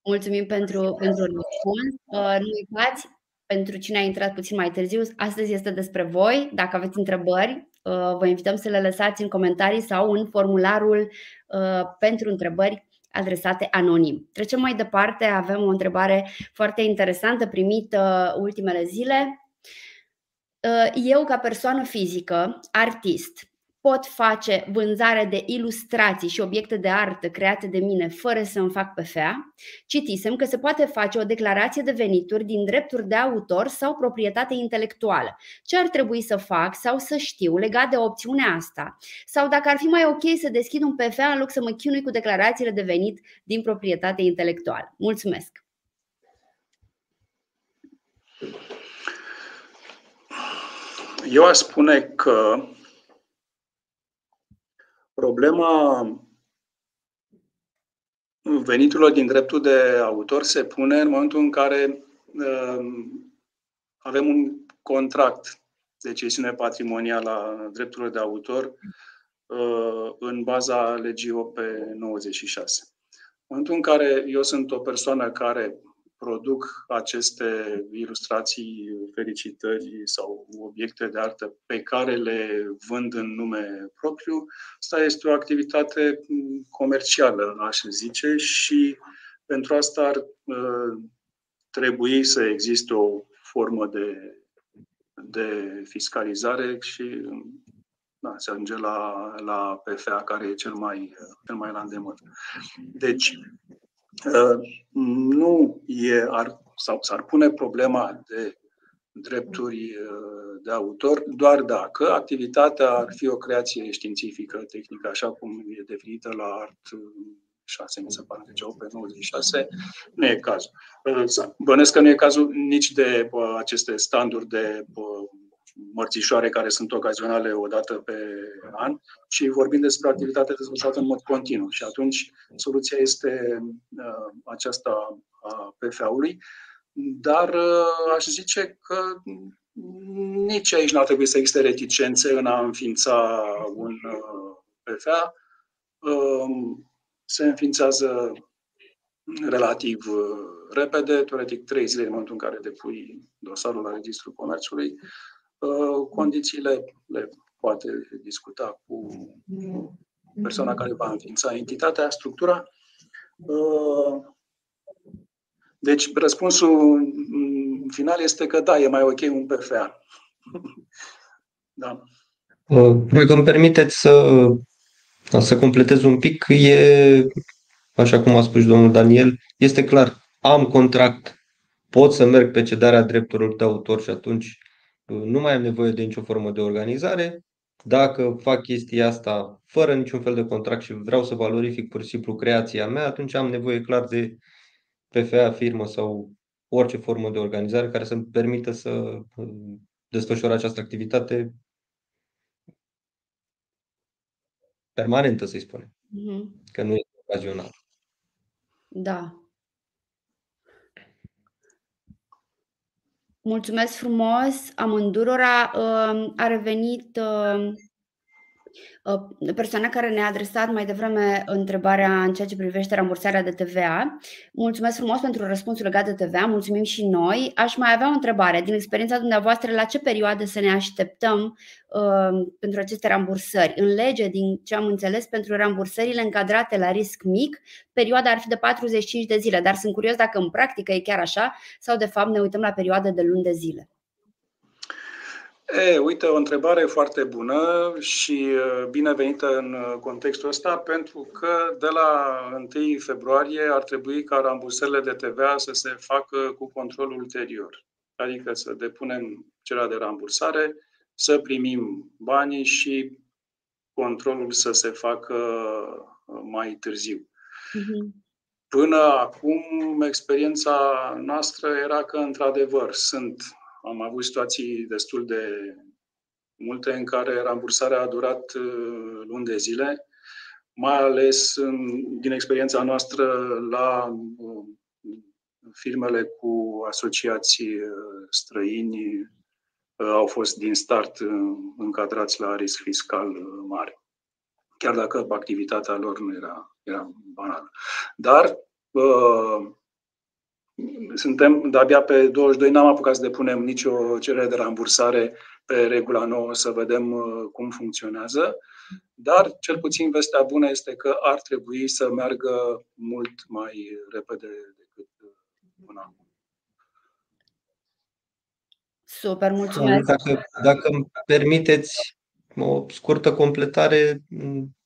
Mulțumim pentru, pentru răspuns. Uh, nu uitați, pentru cine a intrat puțin mai târziu, astăzi este despre voi. Dacă aveți întrebări, uh, vă invităm să le lăsați în comentarii sau în formularul uh, pentru întrebări adresate anonim. Trecem mai departe, avem o întrebare foarte interesantă primită ultimele zile. Eu, ca persoană fizică, artist, pot face vânzare de ilustrații și obiecte de artă create de mine fără să îmi fac PFA, citisem că se poate face o declarație de venituri din drepturi de autor sau proprietate intelectuală. Ce ar trebui să fac sau să știu legat de opțiunea asta? Sau dacă ar fi mai ok să deschid un PFA în loc să mă chinui cu declarațiile de venit din proprietate intelectuală? Mulțumesc! Eu aș spune că Problema veniturilor din dreptul de autor se pune în momentul în care uh, avem un contract de cesiune patrimonială a drepturilor de autor uh, în baza legii OP 96. În momentul în care eu sunt o persoană care produc aceste ilustrații, felicitări sau obiecte de artă pe care le vând în nume propriu, asta este o activitate comercială, aș zice, și pentru asta ar uh, trebui să existe o formă de, de fiscalizare și da, se ajunge la, la PFA, care e cel mai, cel mai la îndemână. Deci, Uh, nu e, ar, sau s-ar pune problema de drepturi uh, de autor doar dacă activitatea ar fi o creație științifică, tehnică, așa cum e definită la art 6, mi se pare, deci pe 96, nu e cazul. Uh, bănesc că nu e cazul nici de aceste standuri de mărțișoare care sunt ocazionale o dată pe an, ci vorbim despre activitate dezvoltată în mod continuu. Și atunci soluția este uh, aceasta a PFA-ului, dar uh, aș zice că nici aici nu ar trebui să existe reticențe în a înființa un uh, PFA. Um, se înființează relativ repede, teoretic trei zile în momentul în care depui dosarul la Registrul Comerțului. Uh, condițiile le poate discuta cu persoana care va înființa entitatea, structura. Uh, deci, răspunsul final este că da, e mai ok un PFA. [laughs] da. Dacă îmi permiteți să, să completez un pic, e, așa cum a spus domnul Daniel, este clar, am contract, pot să merg pe cedarea drepturilor de autor și atunci nu mai am nevoie de nicio formă de organizare. Dacă fac chestia asta fără niciun fel de contract și vreau să valorific pur și simplu creația mea, atunci am nevoie clar de PFA, firmă sau orice formă de organizare care să-mi permită să uh, desfășor această activitate permanentă, să-i spunem. Mm-hmm. Că nu e ocazional. Da. Mulțumesc frumos amândurora. A revenit Uh, persoana care ne-a adresat mai devreme întrebarea în ceea ce privește rambursarea de TVA. Mulțumesc frumos pentru răspunsul legat de TVA, mulțumim și noi. Aș mai avea o întrebare. Din experiența dumneavoastră, la ce perioadă să ne așteptăm uh, pentru aceste rambursări? În lege, din ce am înțeles, pentru rambursările încadrate la risc mic, perioada ar fi de 45 de zile, dar sunt curios dacă în practică e chiar așa sau de fapt ne uităm la perioade de luni de zile. E, uite, o întrebare foarte bună și binevenită în contextul ăsta, pentru că de la 1 februarie ar trebui ca rambursările de TVA să se facă cu control ulterior. Adică să depunem cererea de rambursare, să primim banii și controlul să se facă mai târziu. Uh-huh. Până acum, experiența noastră era că, într-adevăr, sunt, am avut situații destul de multe în care rambursarea a durat uh, luni de zile, mai ales din experiența noastră la uh, firmele cu asociații uh, străini au fost din start încadrați la risc fiscal mare, chiar dacă activitatea lor nu era, era banală. Dar suntem de-abia pe 22, n-am apucat să depunem nicio cerere de rambursare pe regula nouă să vedem uh, cum funcționează, dar cel puțin vestea bună este că ar trebui să meargă mult mai repede decât uh, până acum. Super, mulțumesc! Dacă, dacă îmi permiteți o scurtă completare,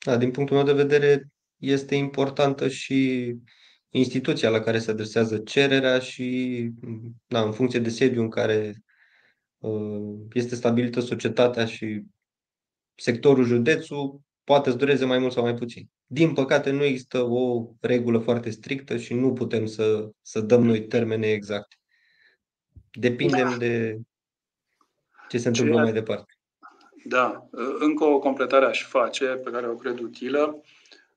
da, din punctul meu de vedere, este importantă și instituția la care se adresează cererea și, da, în funcție de sediu în care uh, este stabilită societatea și sectorul județul, poate să dureze mai mult sau mai puțin. Din păcate, nu există o regulă foarte strictă și nu putem să, să dăm noi termene exacte. Depindem da. de ce se întâmplă mai departe. Da. Încă o completare aș face, pe care o cred utilă.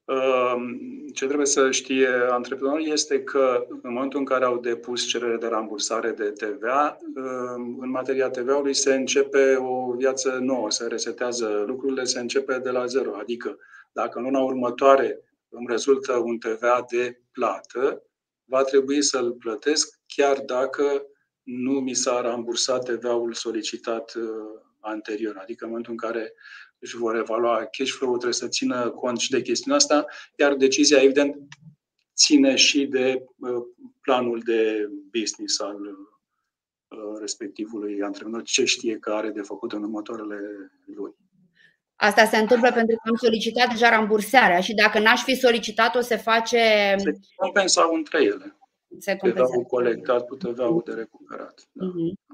Ehm, ce trebuie să știe antreprenorii este că în momentul în care au depus cerere de rambursare de TVA, ehm, în materia TVA-ului se începe o viață nouă, se resetează lucrurile, se începe de la zero. Adică dacă în luna următoare îmi rezultă un TVA de plată, va trebui să-l plătesc chiar dacă nu mi s-a rambursat TVA-ul solicitat uh, anterior. Adică în momentul în care își vor evalua cash flow-ul, trebuie să țină cont și de chestiunea asta, iar decizia, evident, ține și de uh, planul de business al uh, respectivului antreprenor, ce știe că are de făcut în următoarele luni. Asta se întâmplă pentru că am solicitat deja rambursarea și dacă n-aș fi solicitat-o, se face... Se compensau între ele se compensează. TVA-ul colectat cu TVA-ul de recuperat. Da. Uh-huh.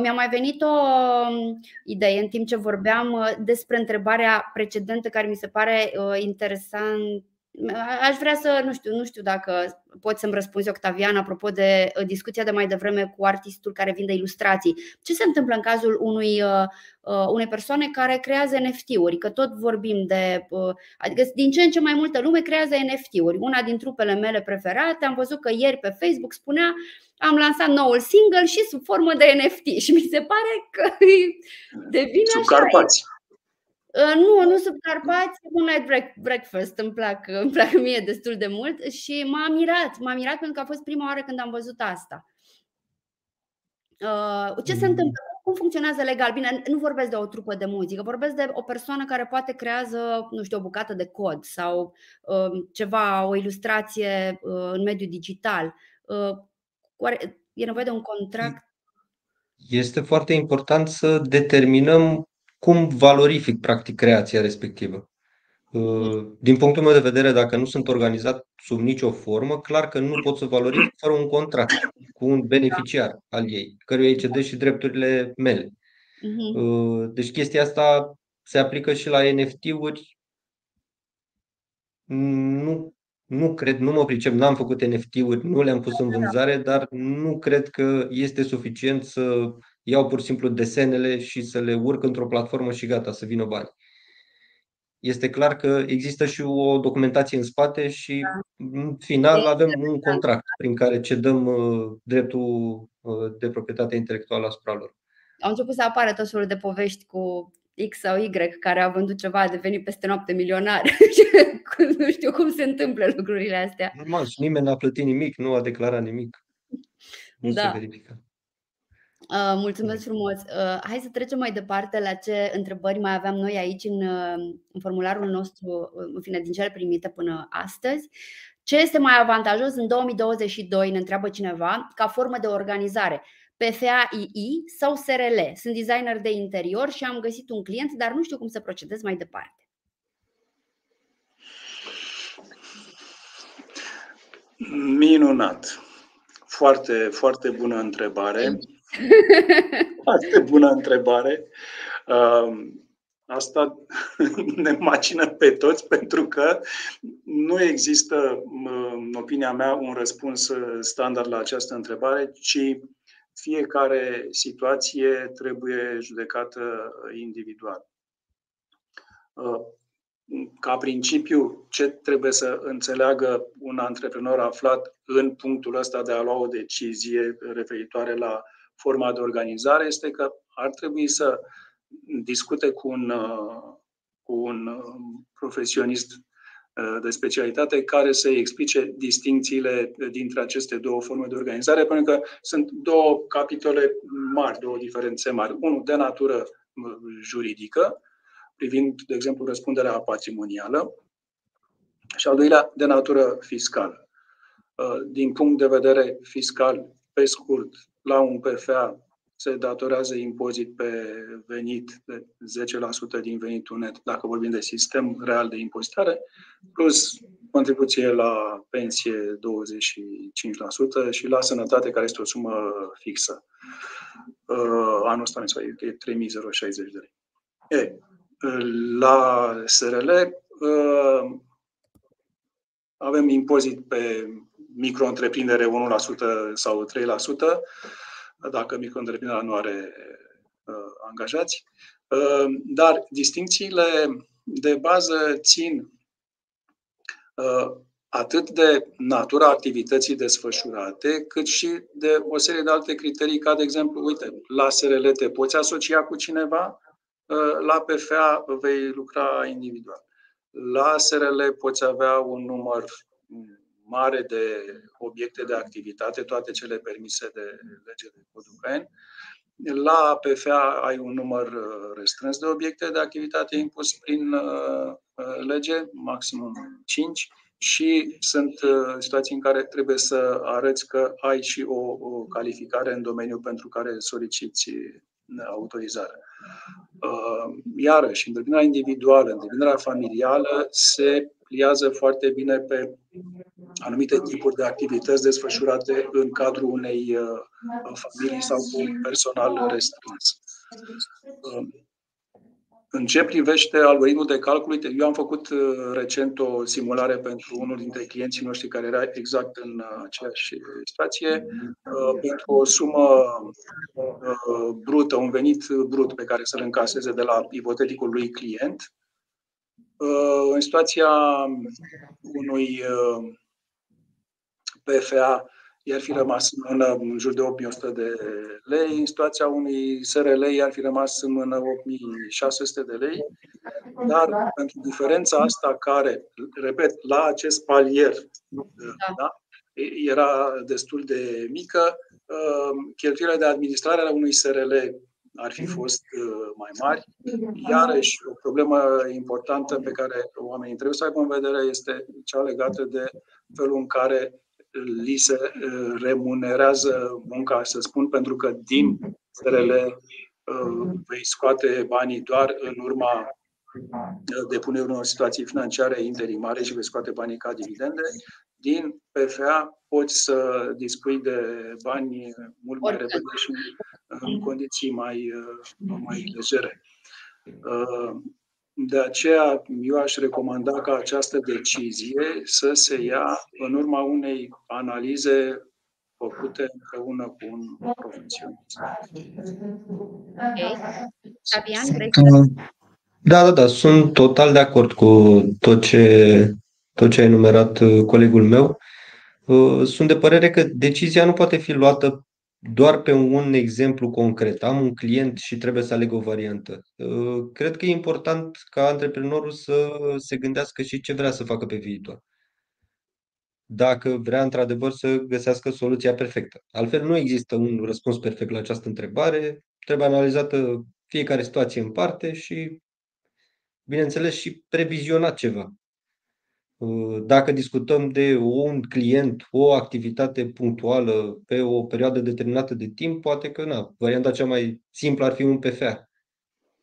Mi-a mai venit o um, idee în timp ce vorbeam uh, despre întrebarea precedentă care mi se pare uh, interesant Aș vrea să, nu știu, nu știu dacă poți să-mi răspunzi, Octavian, apropo de uh, discuția de mai devreme cu artistul care vinde ilustrații. Ce se întâmplă în cazul unui, uh, uh, unei persoane care creează NFT-uri? Că tot vorbim de. Adică din ce în ce mai multă lume creează NFT-uri. Una din trupele mele preferate, am văzut că ieri pe Facebook spunea am lansat noul single și sub formă de NFT [laughs] și mi se pare că devine Sub așa. Carpați. Uh, nu, nu sub Carpați, un night breakfast îmi plac, [laughs] îmi plac mie destul de mult și m-a mirat, m-a mirat pentru că a fost prima oară când am văzut asta. Uh, ce se mm. întâmplă? Cum funcționează legal? Bine, nu vorbesc de o trupă de muzică, vorbesc de o persoană care poate creează, nu știu, o bucată de cod sau uh, ceva, o ilustrație în mediul digital. E nevoie de un contract? Este foarte important să determinăm cum valorific practic creația respectivă. Uh, din punctul meu de vedere, dacă nu sunt organizat sub nicio formă, clar că nu pot să valorific fără un contract cu un beneficiar al ei, căruia îi cedez și drepturile mele. Uh-huh. Deci chestia asta se aplică și la NFT-uri. Nu, nu cred, nu mă pricep, n-am făcut NFT-uri, nu le-am pus în vânzare, dar nu cred că este suficient să iau pur și simplu desenele și să le urc într-o platformă și gata, să vină bani. Este clar că există și o documentație în spate și în final avem un contract prin care cedăm uh, dreptul uh, de proprietate intelectuală asupra lor. Au început să apară tot felul de povești cu X sau Y care a vândut ceva, a devenit peste noapte milionar. [laughs] nu știu cum se întâmplă lucrurile astea. Normal, și nimeni n-a plătit nimic, nu a declarat nimic. Nu da. se verifică. Uh, mulțumesc frumos. Uh, hai să trecem mai departe la ce întrebări mai aveam noi aici în, uh, în formularul nostru, în fine, din cele primite până astăzi. Ce este mai avantajos în 2022, ne întreabă cineva, ca formă de organizare? PFA-II sau SRL? Sunt designer de interior și am găsit un client, dar nu știu cum să procedez mai departe. Minunat! Foarte, foarte bună întrebare. [laughs] Foarte bună întrebare. Um, Asta [laughs] ne macină pe toți pentru că nu există, în opinia mea, un răspuns standard la această întrebare, ci fiecare situație trebuie judecată individual. Ca principiu, ce trebuie să înțeleagă un antreprenor aflat în punctul ăsta de a lua o decizie referitoare la forma de organizare este că ar trebui să discute cu un, cu un profesionist de specialitate care să explice distințiile dintre aceste două forme de organizare, pentru că sunt două capitole mari, două diferențe mari. Unul de natură juridică, privind, de exemplu, răspunderea patrimonială, și al doilea de natură fiscală. Din punct de vedere fiscal, pe scurt, la un PFA se datorează impozit pe venit de 10% din venitul net, dacă vorbim de sistem real de impozitare, plus contribuție la pensie 25% și la sănătate, care este o sumă fixă. Uh, anul ăsta e 3060 de lei. E, la SRL uh, avem impozit pe micro-întreprindere 1% sau 3%, dacă micro nu are uh, angajați. Uh, dar distincțiile de bază țin uh, atât de natura activității desfășurate, cât și de o serie de alte criterii, ca de exemplu, uite, la SRL te poți asocia cu cineva, uh, la PFA vei lucra individual. La SRL poți avea un număr mare de obiecte de activitate, toate cele permise de lege de codul La PFA ai un număr uh, restrâns de obiecte de activitate impus prin uh, uh, lege, maximum 5, și sunt situații în care trebuie să arăți că ai și o, o calificare în domeniul pentru care soliciți autorizare. Iarăși, întreprinderea individuală, întreprinderea familială se pliază foarte bine pe anumite tipuri de activități desfășurate în cadrul unei uh, familii sau cu un personal restrâns. Um, în ce privește algoritmul de calcul, uite, eu am făcut uh, recent o simulare pentru unul dintre clienții noștri care era exact în uh, aceeași situație, pentru o sumă brută, un venit brut pe care să-l încaseze de la ipoteticul lui client, în situația unui PFA i-ar fi rămas în mână în jur de 8100 de lei, în situația unui SRL i-ar fi rămas în mână 8600 de lei, dar pentru diferența asta care, repet, la acest palier da. Da, era destul de mică, cheltuielile de administrare a unui SRL ar fi fost mai mari. Iarăși, o problemă importantă pe care oamenii trebuie să aibă în vedere este cea legată de felul în care li se uh, remunerează munca, să spun, pentru că din SRL uh, vei scoate banii doar în urma uh, depunerii unor situații financiare interimare și vei scoate banii ca dividende. Din PFA poți să dispui de bani mult mai repede și în condiții mai, mai legere. De aceea, eu aș recomanda ca această decizie să se ia în urma unei analize făcute împreună cu un profesionist. Da, da, da, sunt total de acord cu tot ce, tot ce a enumerat uh, colegul meu. Uh, sunt de părere că decizia nu poate fi luată doar pe un exemplu concret. Am un client și trebuie să aleg o variantă. Uh, cred că e important ca antreprenorul să se gândească și ce vrea să facă pe viitor. Dacă vrea într-adevăr să găsească soluția perfectă. Altfel nu există un răspuns perfect la această întrebare. Trebuie analizată fiecare situație în parte și, bineînțeles, și previzionat ceva. Uh, dacă discutăm de un client, o activitate punctuală pe o perioadă determinată de timp, poate că na, varianta cea mai simplă ar fi un PFA.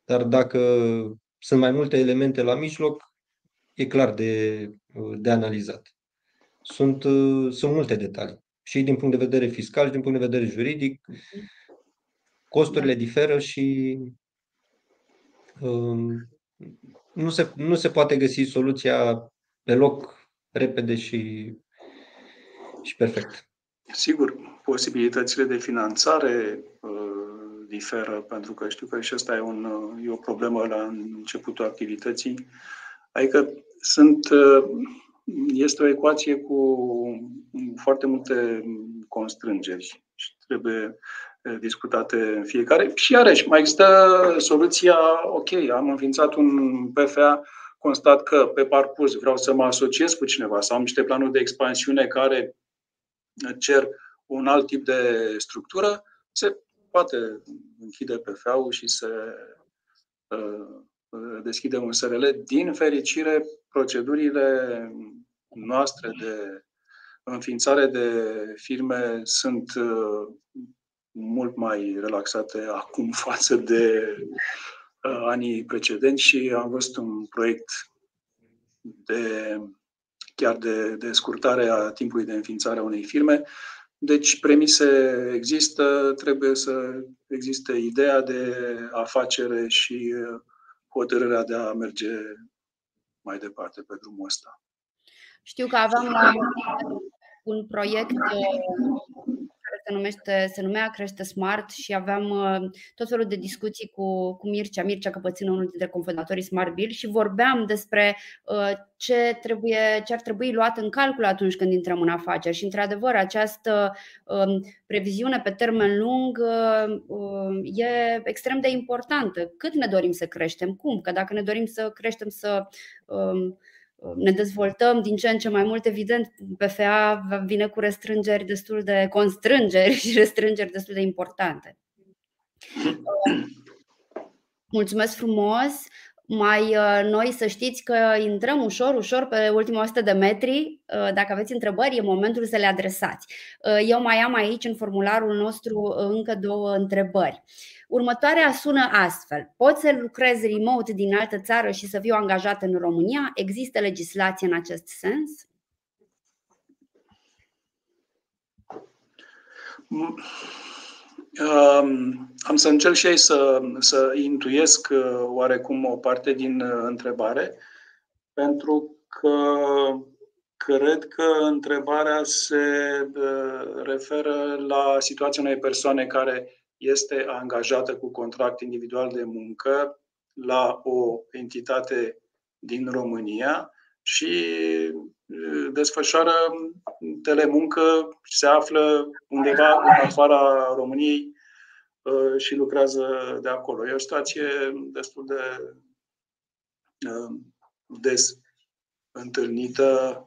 Dar dacă sunt mai multe elemente la mijloc, e clar de, uh, de analizat. Sunt, uh, sunt multe detalii. Și din punct de vedere fiscal, și din punct de vedere juridic, costurile diferă și um, nu se, nu se poate găsi soluția pe loc, repede și, și perfect. Sigur, posibilitățile de finanțare uh, diferă, pentru că știu că și asta e, un, e o problemă la începutul activității. Adică sunt, uh, este o ecuație cu foarte multe constrângeri și trebuie discutate în fiecare. Și iarăși, mai există soluția, ok, am înființat un PFA, constat că pe parcurs vreau să mă asociez cu cineva sau am niște planuri de expansiune care cer un alt tip de structură, se poate închide PFA-ul și se uh, deschide un SRL. Din fericire, procedurile noastre de înființare de firme sunt uh, mult mai relaxate acum [laughs] față de uh, anii precedenți și am văzut un proiect de chiar de, de scurtare a timpului de înființare a unei firme. Deci premise există, trebuie să existe ideea de afacere și uh, hotărârea de a merge mai departe pe drumul ăsta. Știu că aveam un proiect uh, se, numește, se numea Crește Smart și aveam uh, tot felul de discuții cu, cu Mircea, Mircea Căpățână, unul dintre confondatorii Smart Bill și vorbeam despre uh, ce, trebuie, ce ar trebui luat în calcul atunci când intrăm în afaceri. Și, într-adevăr, această um, previziune pe termen lung uh, um, e extrem de importantă. Cât ne dorim să creștem? Cum? Că dacă ne dorim să creștem, să um, ne dezvoltăm din ce în ce mai mult, evident, PFA vine cu restrângeri destul de constrângeri [laughs] și restrângeri destul de importante. Mulțumesc frumos! Mai uh, noi să știți că intrăm ușor, ușor pe ultima 100 de metri. Uh, dacă aveți întrebări, e momentul să le adresați. Uh, eu mai am aici în formularul nostru încă două întrebări. Următoarea sună astfel. Poți să lucrezi remote din altă țară și să fiu angajat în România? Există legislație în acest sens? Um, am să încerc și ei să, să intuiesc uh, oarecum o parte din uh, întrebare, pentru că cred că întrebarea se uh, referă la situația unei persoane care este angajată cu contract individual de muncă la o entitate din România și desfășoară telemuncă, se află undeva în afara României și lucrează de acolo. E o situație destul de des întâlnită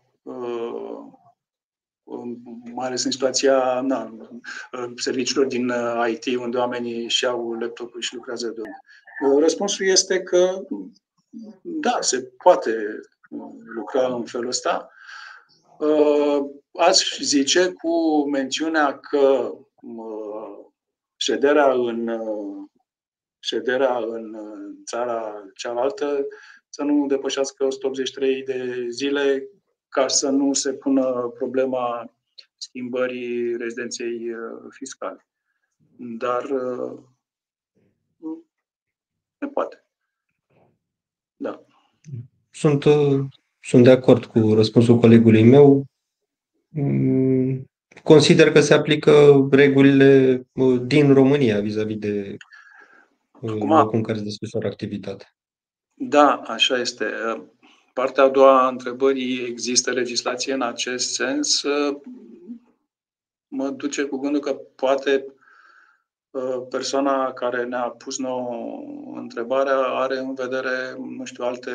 mai ales în situația na, serviciilor din uh, IT, unde oamenii și au laptopul și lucrează de unde. Uh, răspunsul este că da, se poate uh, lucra în felul ăsta. Aș zice cu mențiunea că șederea în, șederea în țara cealaltă să nu depășească 183 de zile ca să nu se pună problema schimbării rezidenței uh, fiscale. Dar uh, se poate. Da. Sunt, uh, sunt de acord cu răspunsul colegului meu. Mm, consider că se aplică regulile din România vis-a-vis de Acum, locul în care se desfășoară activitatea. Da, așa este. Partea a doua a întrebării, există legislație în acest sens? Mă duce cu gândul că poate ă, persoana care ne-a pus nouă întrebarea are în vedere, nu știu, alte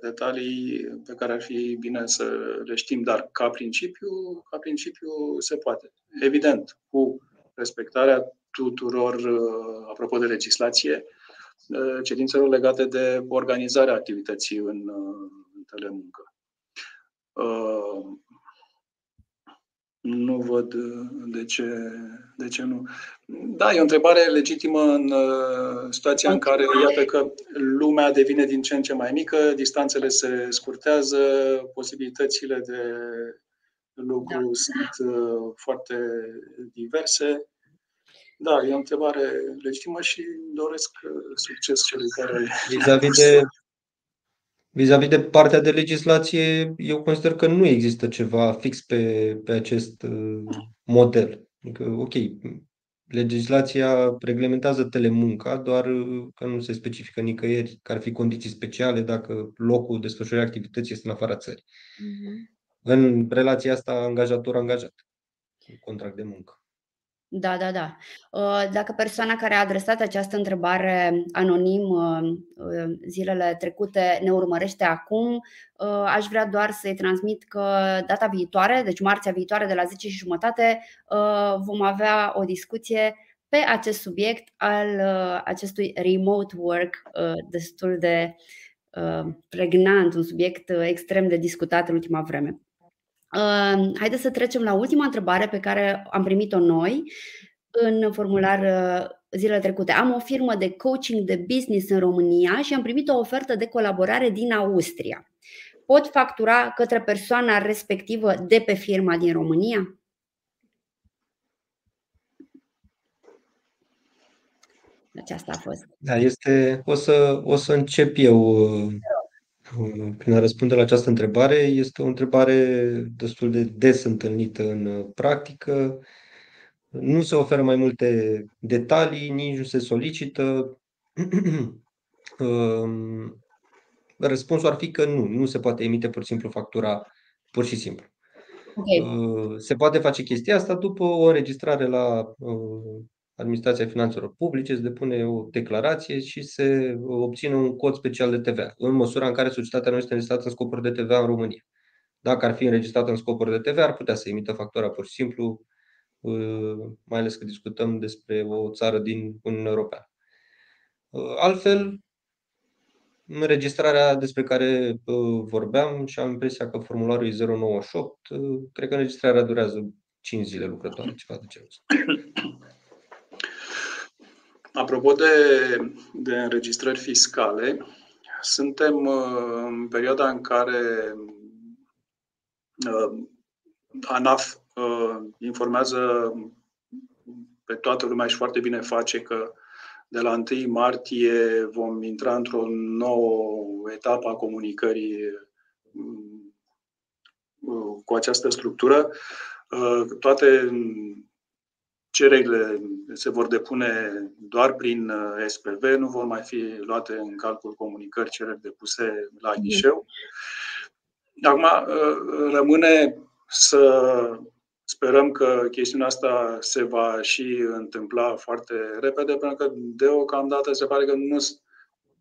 detalii pe care ar fi bine să le știm, dar ca principiu, ca principiu se poate. Evident, cu respectarea tuturor, ă, apropo de legislație, ă, cerințelor legate de organizarea activității în, telemuncă. Uh, nu văd uh, de ce, de ce nu. Da, e o întrebare legitimă în uh, situația în care, iată că lumea devine din ce în ce mai mică, distanțele se scurtează, posibilitățile de lucru da. sunt foarte diverse. Da, e o întrebare legitimă și doresc succes celui care... Vis-a-vis de [laughs] Vis-a-vis de partea de legislație, eu consider că nu există ceva fix pe, pe acest uh, model. Adică, ok, legislația reglementează telemunca, doar uh, că nu se specifică nicăieri că ar fi condiții speciale dacă locul desfășurării activității este în afara țării. Uh-huh. În relația asta angajator-angajat, contract de muncă. Da, da, da. Uh, dacă persoana care a adresat această întrebare anonim uh, uh, zilele trecute ne urmărește acum, aș vrea doar să-i transmit că data viitoare, deci marțea viitoare de la 10 și jumătate, vom avea o discuție pe acest subiect al acestui remote work destul de pregnant, un subiect extrem de discutat în ultima vreme. Haideți să trecem la ultima întrebare pe care am primit-o noi în formular uh, zilele trecute. Am o firmă de coaching de business în România și am primit o ofertă de colaborare din Austria. Pot factura către persoana respectivă de pe firma din România? Aceasta a fost. Da, este. O să, o să încep eu uh, prin a răspunde la această întrebare. Este o întrebare destul de des întâlnită în practică. Nu se oferă mai multe detalii, nici nu se solicită. [clears throat] Um, răspunsul ar fi că nu, nu se poate emite pur și simplu factura pur și simplu. Okay. Uh, se poate face chestia asta după o înregistrare la uh, Administrația Finanțelor Publice, se depune o declarație și se obține un cod special de TVA, în măsura în care societatea nu este înregistrată în scopuri de TVA în România. Dacă ar fi înregistrată în scopuri de TVA, ar putea să emită factura pur și simplu, uh, mai ales că discutăm despre o țară din Uniunea Europeană. Uh, altfel, înregistrarea despre care uh, vorbeam și am impresia că formularul e 098, cred că înregistrarea durează 5 zile lucrătoare, ceva de genul Apropo de, de înregistrări fiscale, suntem uh, în perioada în care uh, ANAF uh, informează pe toată lumea și foarte bine face că de la 1 martie vom intra într-o nouă etapă a comunicării cu această structură. Toate cererile se vor depune doar prin uh, SPV, nu vor mai fi luate în calcul comunicări cereri depuse la ghișeu. Acum uh, rămâne să sperăm că chestiunea asta se va și întâmpla foarte repede, pentru că deocamdată se pare că nu sunt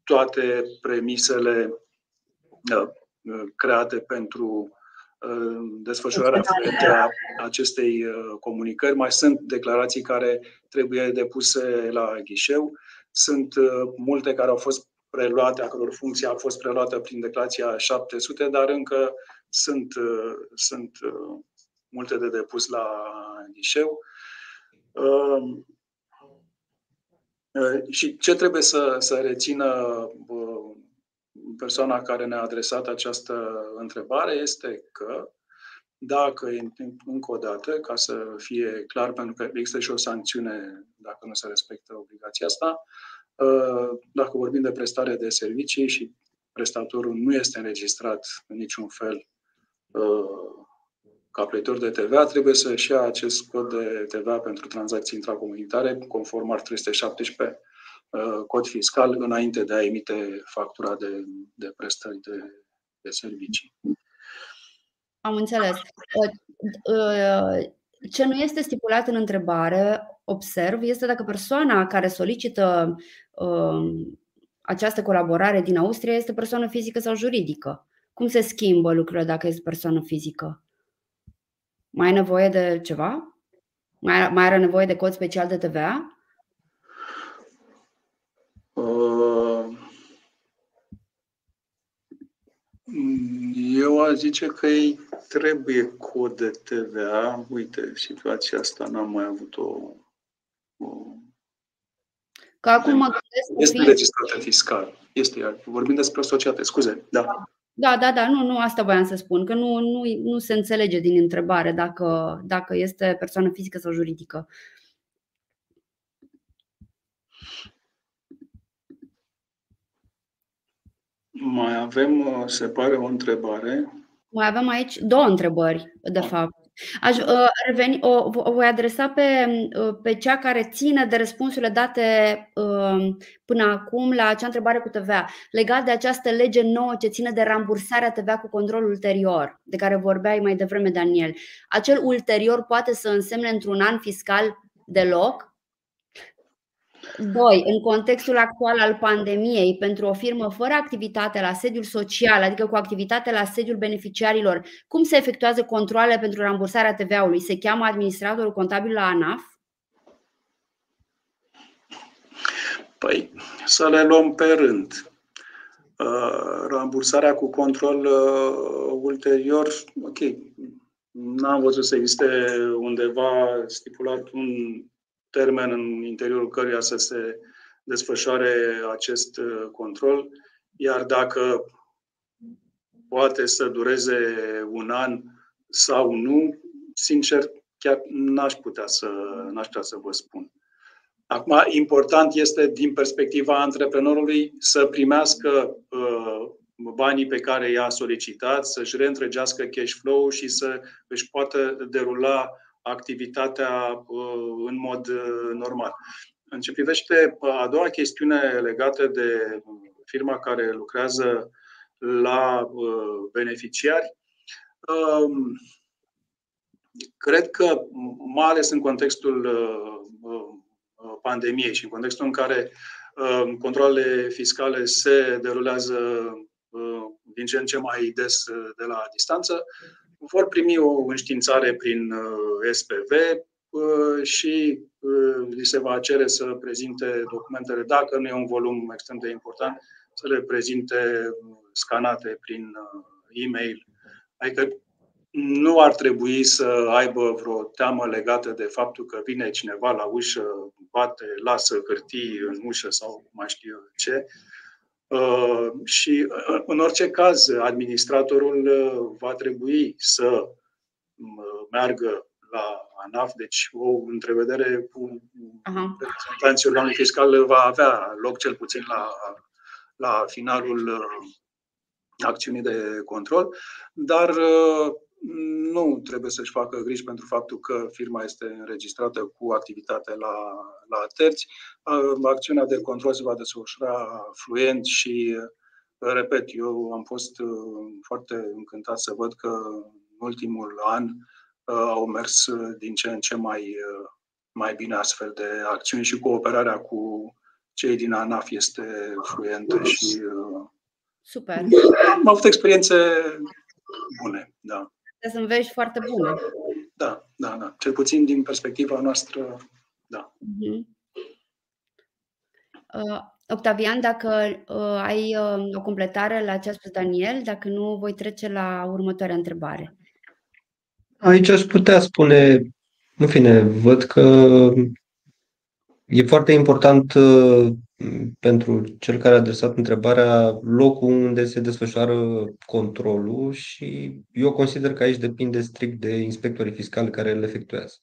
toate premisele uh, create pentru desfășurarea a acestei uh, comunicări. Mai sunt declarații care trebuie depuse la ghișeu. Sunt uh, multe care au fost preluate, a căror funcție a fost preluată prin declarația 700, dar încă sunt, uh, sunt multe de depus la ghișeu. Și ce trebuie să, să rețină persoana care ne-a adresat această întrebare este că dacă, încă o dată, ca să fie clar, pentru că există și o sancțiune dacă nu se respectă obligația asta, uh, dacă vorbim de prestare de servicii și prestatorul nu este înregistrat în niciun fel uh, ca plătitor de TVA, trebuie să-și ia acest cod de TVA pentru tranzacții intracomunitare, conform ar 317 Uh, cod fiscal înainte de a emite factura de, de prestări de, de servicii. Am înțeles. Uh, uh, ce nu este stipulat în întrebare, observ, este dacă persoana care solicită această colaborare din Austria este persoană fizică sau juridică. Cum se schimbă lucrurile dacă este persoană fizică? Mai ai nevoie de ceva? Mai, mai are nevoie de cod special de TVA? Uh, eu aș zice că ei trebuie cod de TVA. Uite, situația asta n-am mai avut-o. Că acum mă gândesc Este registrată fiscal. Este, vorbim despre o societate, scuze, da. Da, da, da, nu, nu, asta voiam să spun, că nu, nu, nu se înțelege din întrebare dacă, dacă este persoană fizică sau juridică. Mai avem, se pare, o întrebare. Mai avem aici două întrebări, de fapt. Aș uh, reveni, o, o voi adresa pe, uh, pe cea care ține de răspunsurile date uh, până acum la acea întrebare cu TVA, legat de această lege nouă ce ține de rambursarea TVA cu control ulterior, de care vorbeai mai devreme, Daniel. Acel ulterior poate să însemne într-un an fiscal deloc Doi, în contextul actual al pandemiei, pentru o firmă fără activitate la sediul social, adică cu activitate la sediul beneficiarilor, cum se efectuează controle pentru rambursarea TVA-ului? Se cheamă administratorul contabil la ANAF? Păi, să le luăm pe rând. Uh, rambursarea cu control uh, ulterior, ok, n-am văzut să existe undeva stipulat un termen în interiorul căruia să se desfășoare acest uh, control, iar dacă poate să dureze un an sau nu, sincer, chiar n-aș putea să, n-aș putea să vă spun. Acum, important este, din perspectiva antreprenorului, să primească uh, banii pe care i-a solicitat, să-și reîntregească cash flow și să își poată derula activitatea uh, în mod uh, normal. În ce privește uh, a doua chestiune legată de firma care lucrează la beneficiari, um, cred că, mai ales în contextul pandemiei și în contextul în care controlele fiscale se derulează din ce în ce mai des de la distanță, vor primi o înștiințare prin uh, SPV uh, și uh, li se va cere să prezinte documentele, dacă nu e un volum extrem de important, să le prezinte scanate prin e-mail. Adică nu ar trebui să aibă vreo teamă legată de faptul că vine cineva la ușă, bate, lasă hârtii în ușă sau mai știu ce. Uh, și, uh, în orice caz, administratorul uh, va trebui să meargă la ANAF, deci o întrevedere cu reprezentanții organului fiscal va avea loc cel puțin la, la finalul acțiunii de control, dar nu trebuie să-și facă griji pentru faptul că firma este înregistrată cu activitate la, la terți. Acțiunea de control se va desfășura fluent și, repet, eu am fost foarte încântat să văd că în ultimul an au mers din ce în ce mai, mai bine astfel de acțiuni și cooperarea cu cei din ANAF este fluentă și Super. Am avut experiențe bune, da sunt vești foarte bune. Da, da, da. Cel puțin din perspectiva noastră, da. Uh-huh. Uh, Octavian, dacă uh, ai uh, o completare la ce a spus Daniel, dacă nu, voi trece la următoarea întrebare. Aici aș putea spune, în fine, văd că e foarte important uh, pentru cel care a adresat întrebarea locul unde se desfășoară controlul și eu consider că aici depinde strict de inspectorii fiscali care îl efectuează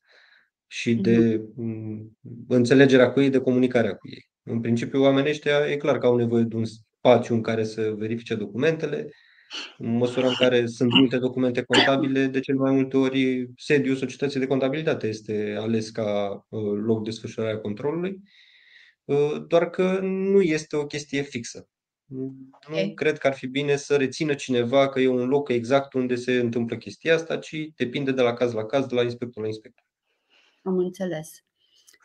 și de mhm. înțelegerea cu ei, de comunicarea cu ei. În principiu, oamenii ăștia e clar că au nevoie de un spațiu în care să verifice documentele, în măsura în care sunt multe documente contabile, de cel mai multe ori sediul societății de contabilitate este ales ca uh, loc de desfășurare a controlului Uh, doar că nu este o chestie fixă. Okay. Nu cred că ar fi bine să rețină cineva că e un loc exact unde se întâmplă chestia asta, ci depinde de la caz la caz, de la inspector la inspector. Am înțeles.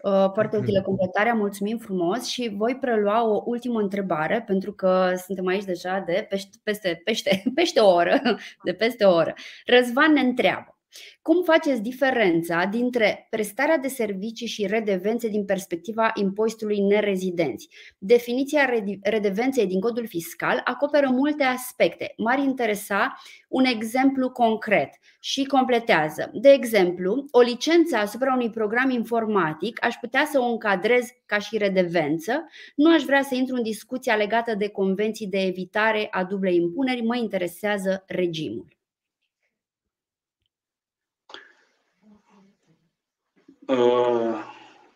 Uh, foarte utilă completarea, mulțumim frumos și voi prelua o ultimă întrebare pentru că suntem aici deja de peste, peste, [laughs] peste, peste o oră, de peste o oră. Răzvan ne întreabă cum faceți diferența dintre prestarea de servicii și redevențe din perspectiva impozitului nerezidenți? Definiția redevenței din codul fiscal acoperă multe aspecte. M-ar interesa un exemplu concret și completează. De exemplu, o licență asupra unui program informatic aș putea să o încadrez ca și redevență. Nu aș vrea să intru în discuția legată de convenții de evitare a dublei impuneri, mă interesează regimul.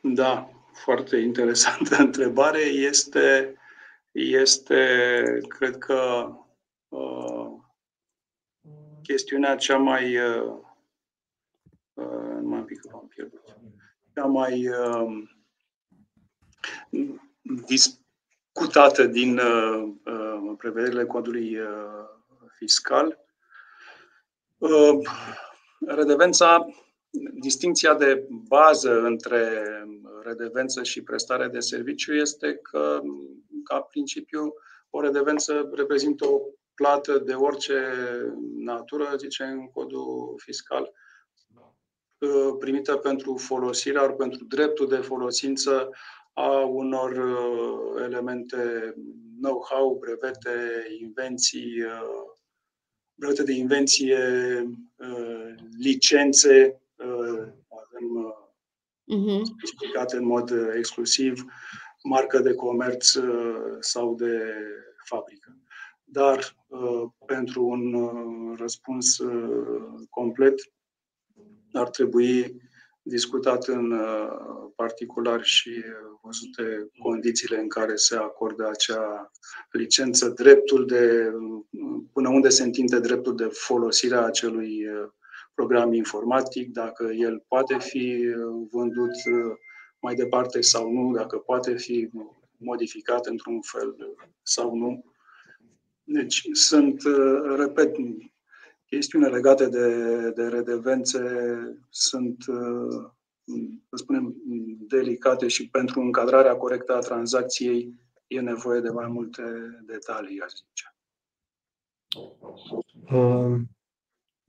Da, foarte interesantă [laughs] întrebare. Este, este, cred că, chestiunea cea mai uh, uh, nu mai pică, am pierdut. Cea mai uh, discutată din uh, uh, prevederile codului uh, fiscal. Uh, redevența, distinția de bază între redevență și prestare de serviciu este că, ca principiu, o redevență reprezintă o plată de orice natură, zice în codul fiscal, uh, primită pentru folosirea ori pentru dreptul de folosință a unor uh, elemente know-how, brevete, invenții, uh, brevete de invenție, licențe, avem uh-huh. specificate în mod exclusiv, marcă de comerț sau de fabrică dar uh, pentru un uh, răspuns uh, complet ar trebui discutat în particular și văzute condițiile în care se acordă acea licență, dreptul de, până unde se întinde dreptul de folosire a acelui program informatic, dacă el poate fi vândut mai departe sau nu, dacă poate fi modificat într-un fel sau nu. Deci sunt, uh, repet, chestiuni legate de, de redevențe sunt, uh, să spunem, delicate și pentru încadrarea corectă a tranzacției e nevoie de mai multe detalii, aș zice. Uh,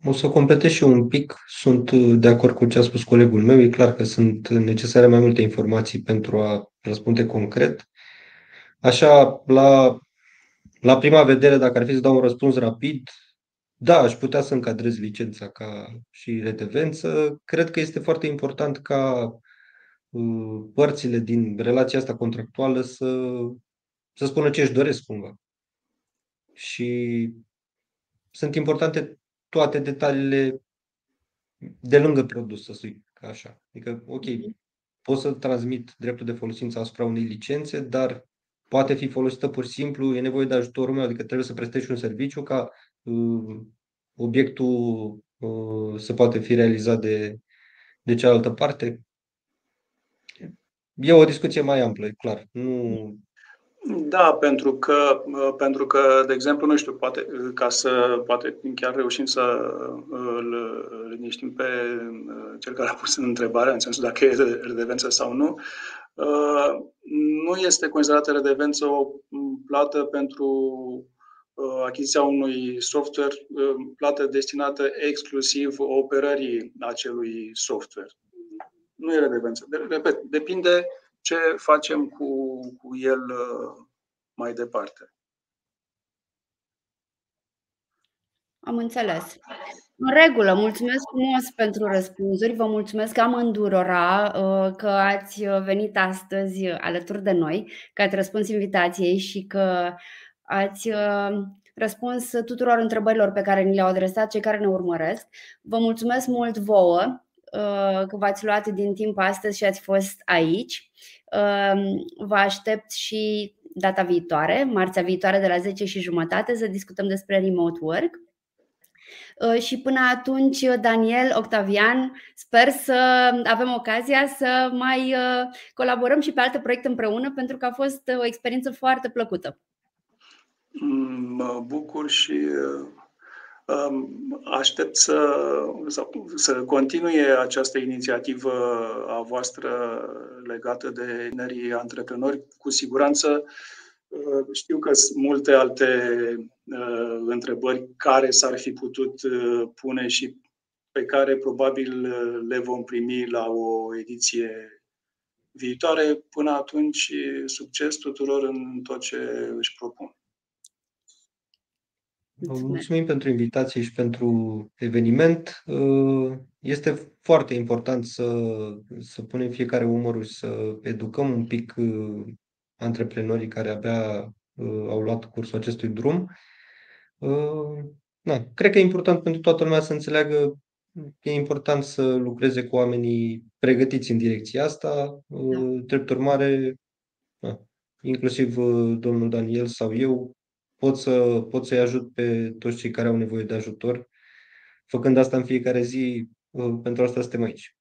o să completez și un pic. Sunt de acord cu ce a spus colegul meu. E clar că sunt necesare mai multe informații pentru a răspunde concret. Așa, la la prima vedere, dacă ar fi să dau un răspuns rapid, da, aș putea să încadrez licența ca și redevență. Cred că este foarte important ca uh, părțile din relația asta contractuală să, să spună ce își doresc cumva. Și sunt importante toate detaliile de lângă produs, să zic așa. Adică, ok, pot să transmit dreptul de folosință asupra unei licențe, dar poate fi folosită pur și simplu, e nevoie de ajutorul meu, adică trebuie să prestezi un serviciu ca uh, obiectul uh, să poate fi realizat de, de cealaltă parte. E o discuție mai amplă, e clar. Nu... Da, pentru că, uh, pentru că, de exemplu, nu știu, poate, uh, ca să poate chiar reușim să uh, îl liniștim pe cel care a pus în întrebare, în sensul dacă e redevență sau nu, Uh, nu este considerată redevență o plată pentru uh, achiziția unui software, uh, plată destinată exclusiv operării acelui software. Nu e redevență. Repet, depinde ce facem cu, cu el mai departe. Am înțeles. În regulă, mulțumesc frumos pentru răspunsuri. Vă mulțumesc amândurora uh, că ați venit astăzi alături de noi, că ați răspuns invitației și că ați uh, răspuns tuturor întrebărilor pe care ni le-au adresat cei care ne urmăresc. Vă mulțumesc mult vouă uh, că v-ați luat din timp astăzi și ați fost aici. Vă aștept și data viitoare, marțea viitoare de la 10 și jumătate, să discutăm despre remote work. Uh, și până atunci, Daniel, Octavian, sper să avem ocazia să mai uh, colaborăm și pe alte proiecte împreună, pentru că a fost o experiență foarte plăcută. Mă bucur și uh, um, aștept să, să continue această inițiativă a voastră legată de tinerii antreprenori. Cu siguranță Uh, știu că sunt multe alte uh, întrebări care s-ar fi putut uh, pune și pe care probabil uh, le vom primi la o ediție viitoare. Până atunci, succes tuturor în tot ce își propun. Vă mulțumim pentru invitație și pentru eveniment. Uh, este foarte important să, să punem fiecare umărul și să educăm un pic antreprenorii care abia uh, au luat cursul acestui drum. Uh, na, cred că e important pentru toată lumea să înțeleagă e important să lucreze cu oamenii pregătiți în direcția asta. Uh, da. Drept urmare, na, inclusiv uh, domnul Daniel sau eu, pot, să, pot să-i ajut pe toți cei care au nevoie de ajutor făcând asta în fiecare zi, uh, pentru asta suntem aici.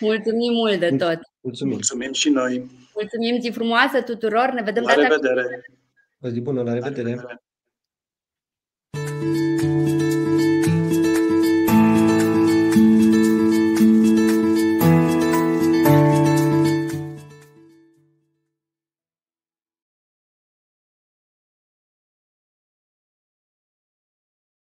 Mulțumim mult de tot! Mulțumim! Mulțumim și noi! Mulțumim, zi frumoasă tuturor! Ne vedem la revedere! O zi bună, la revedere! La revedere.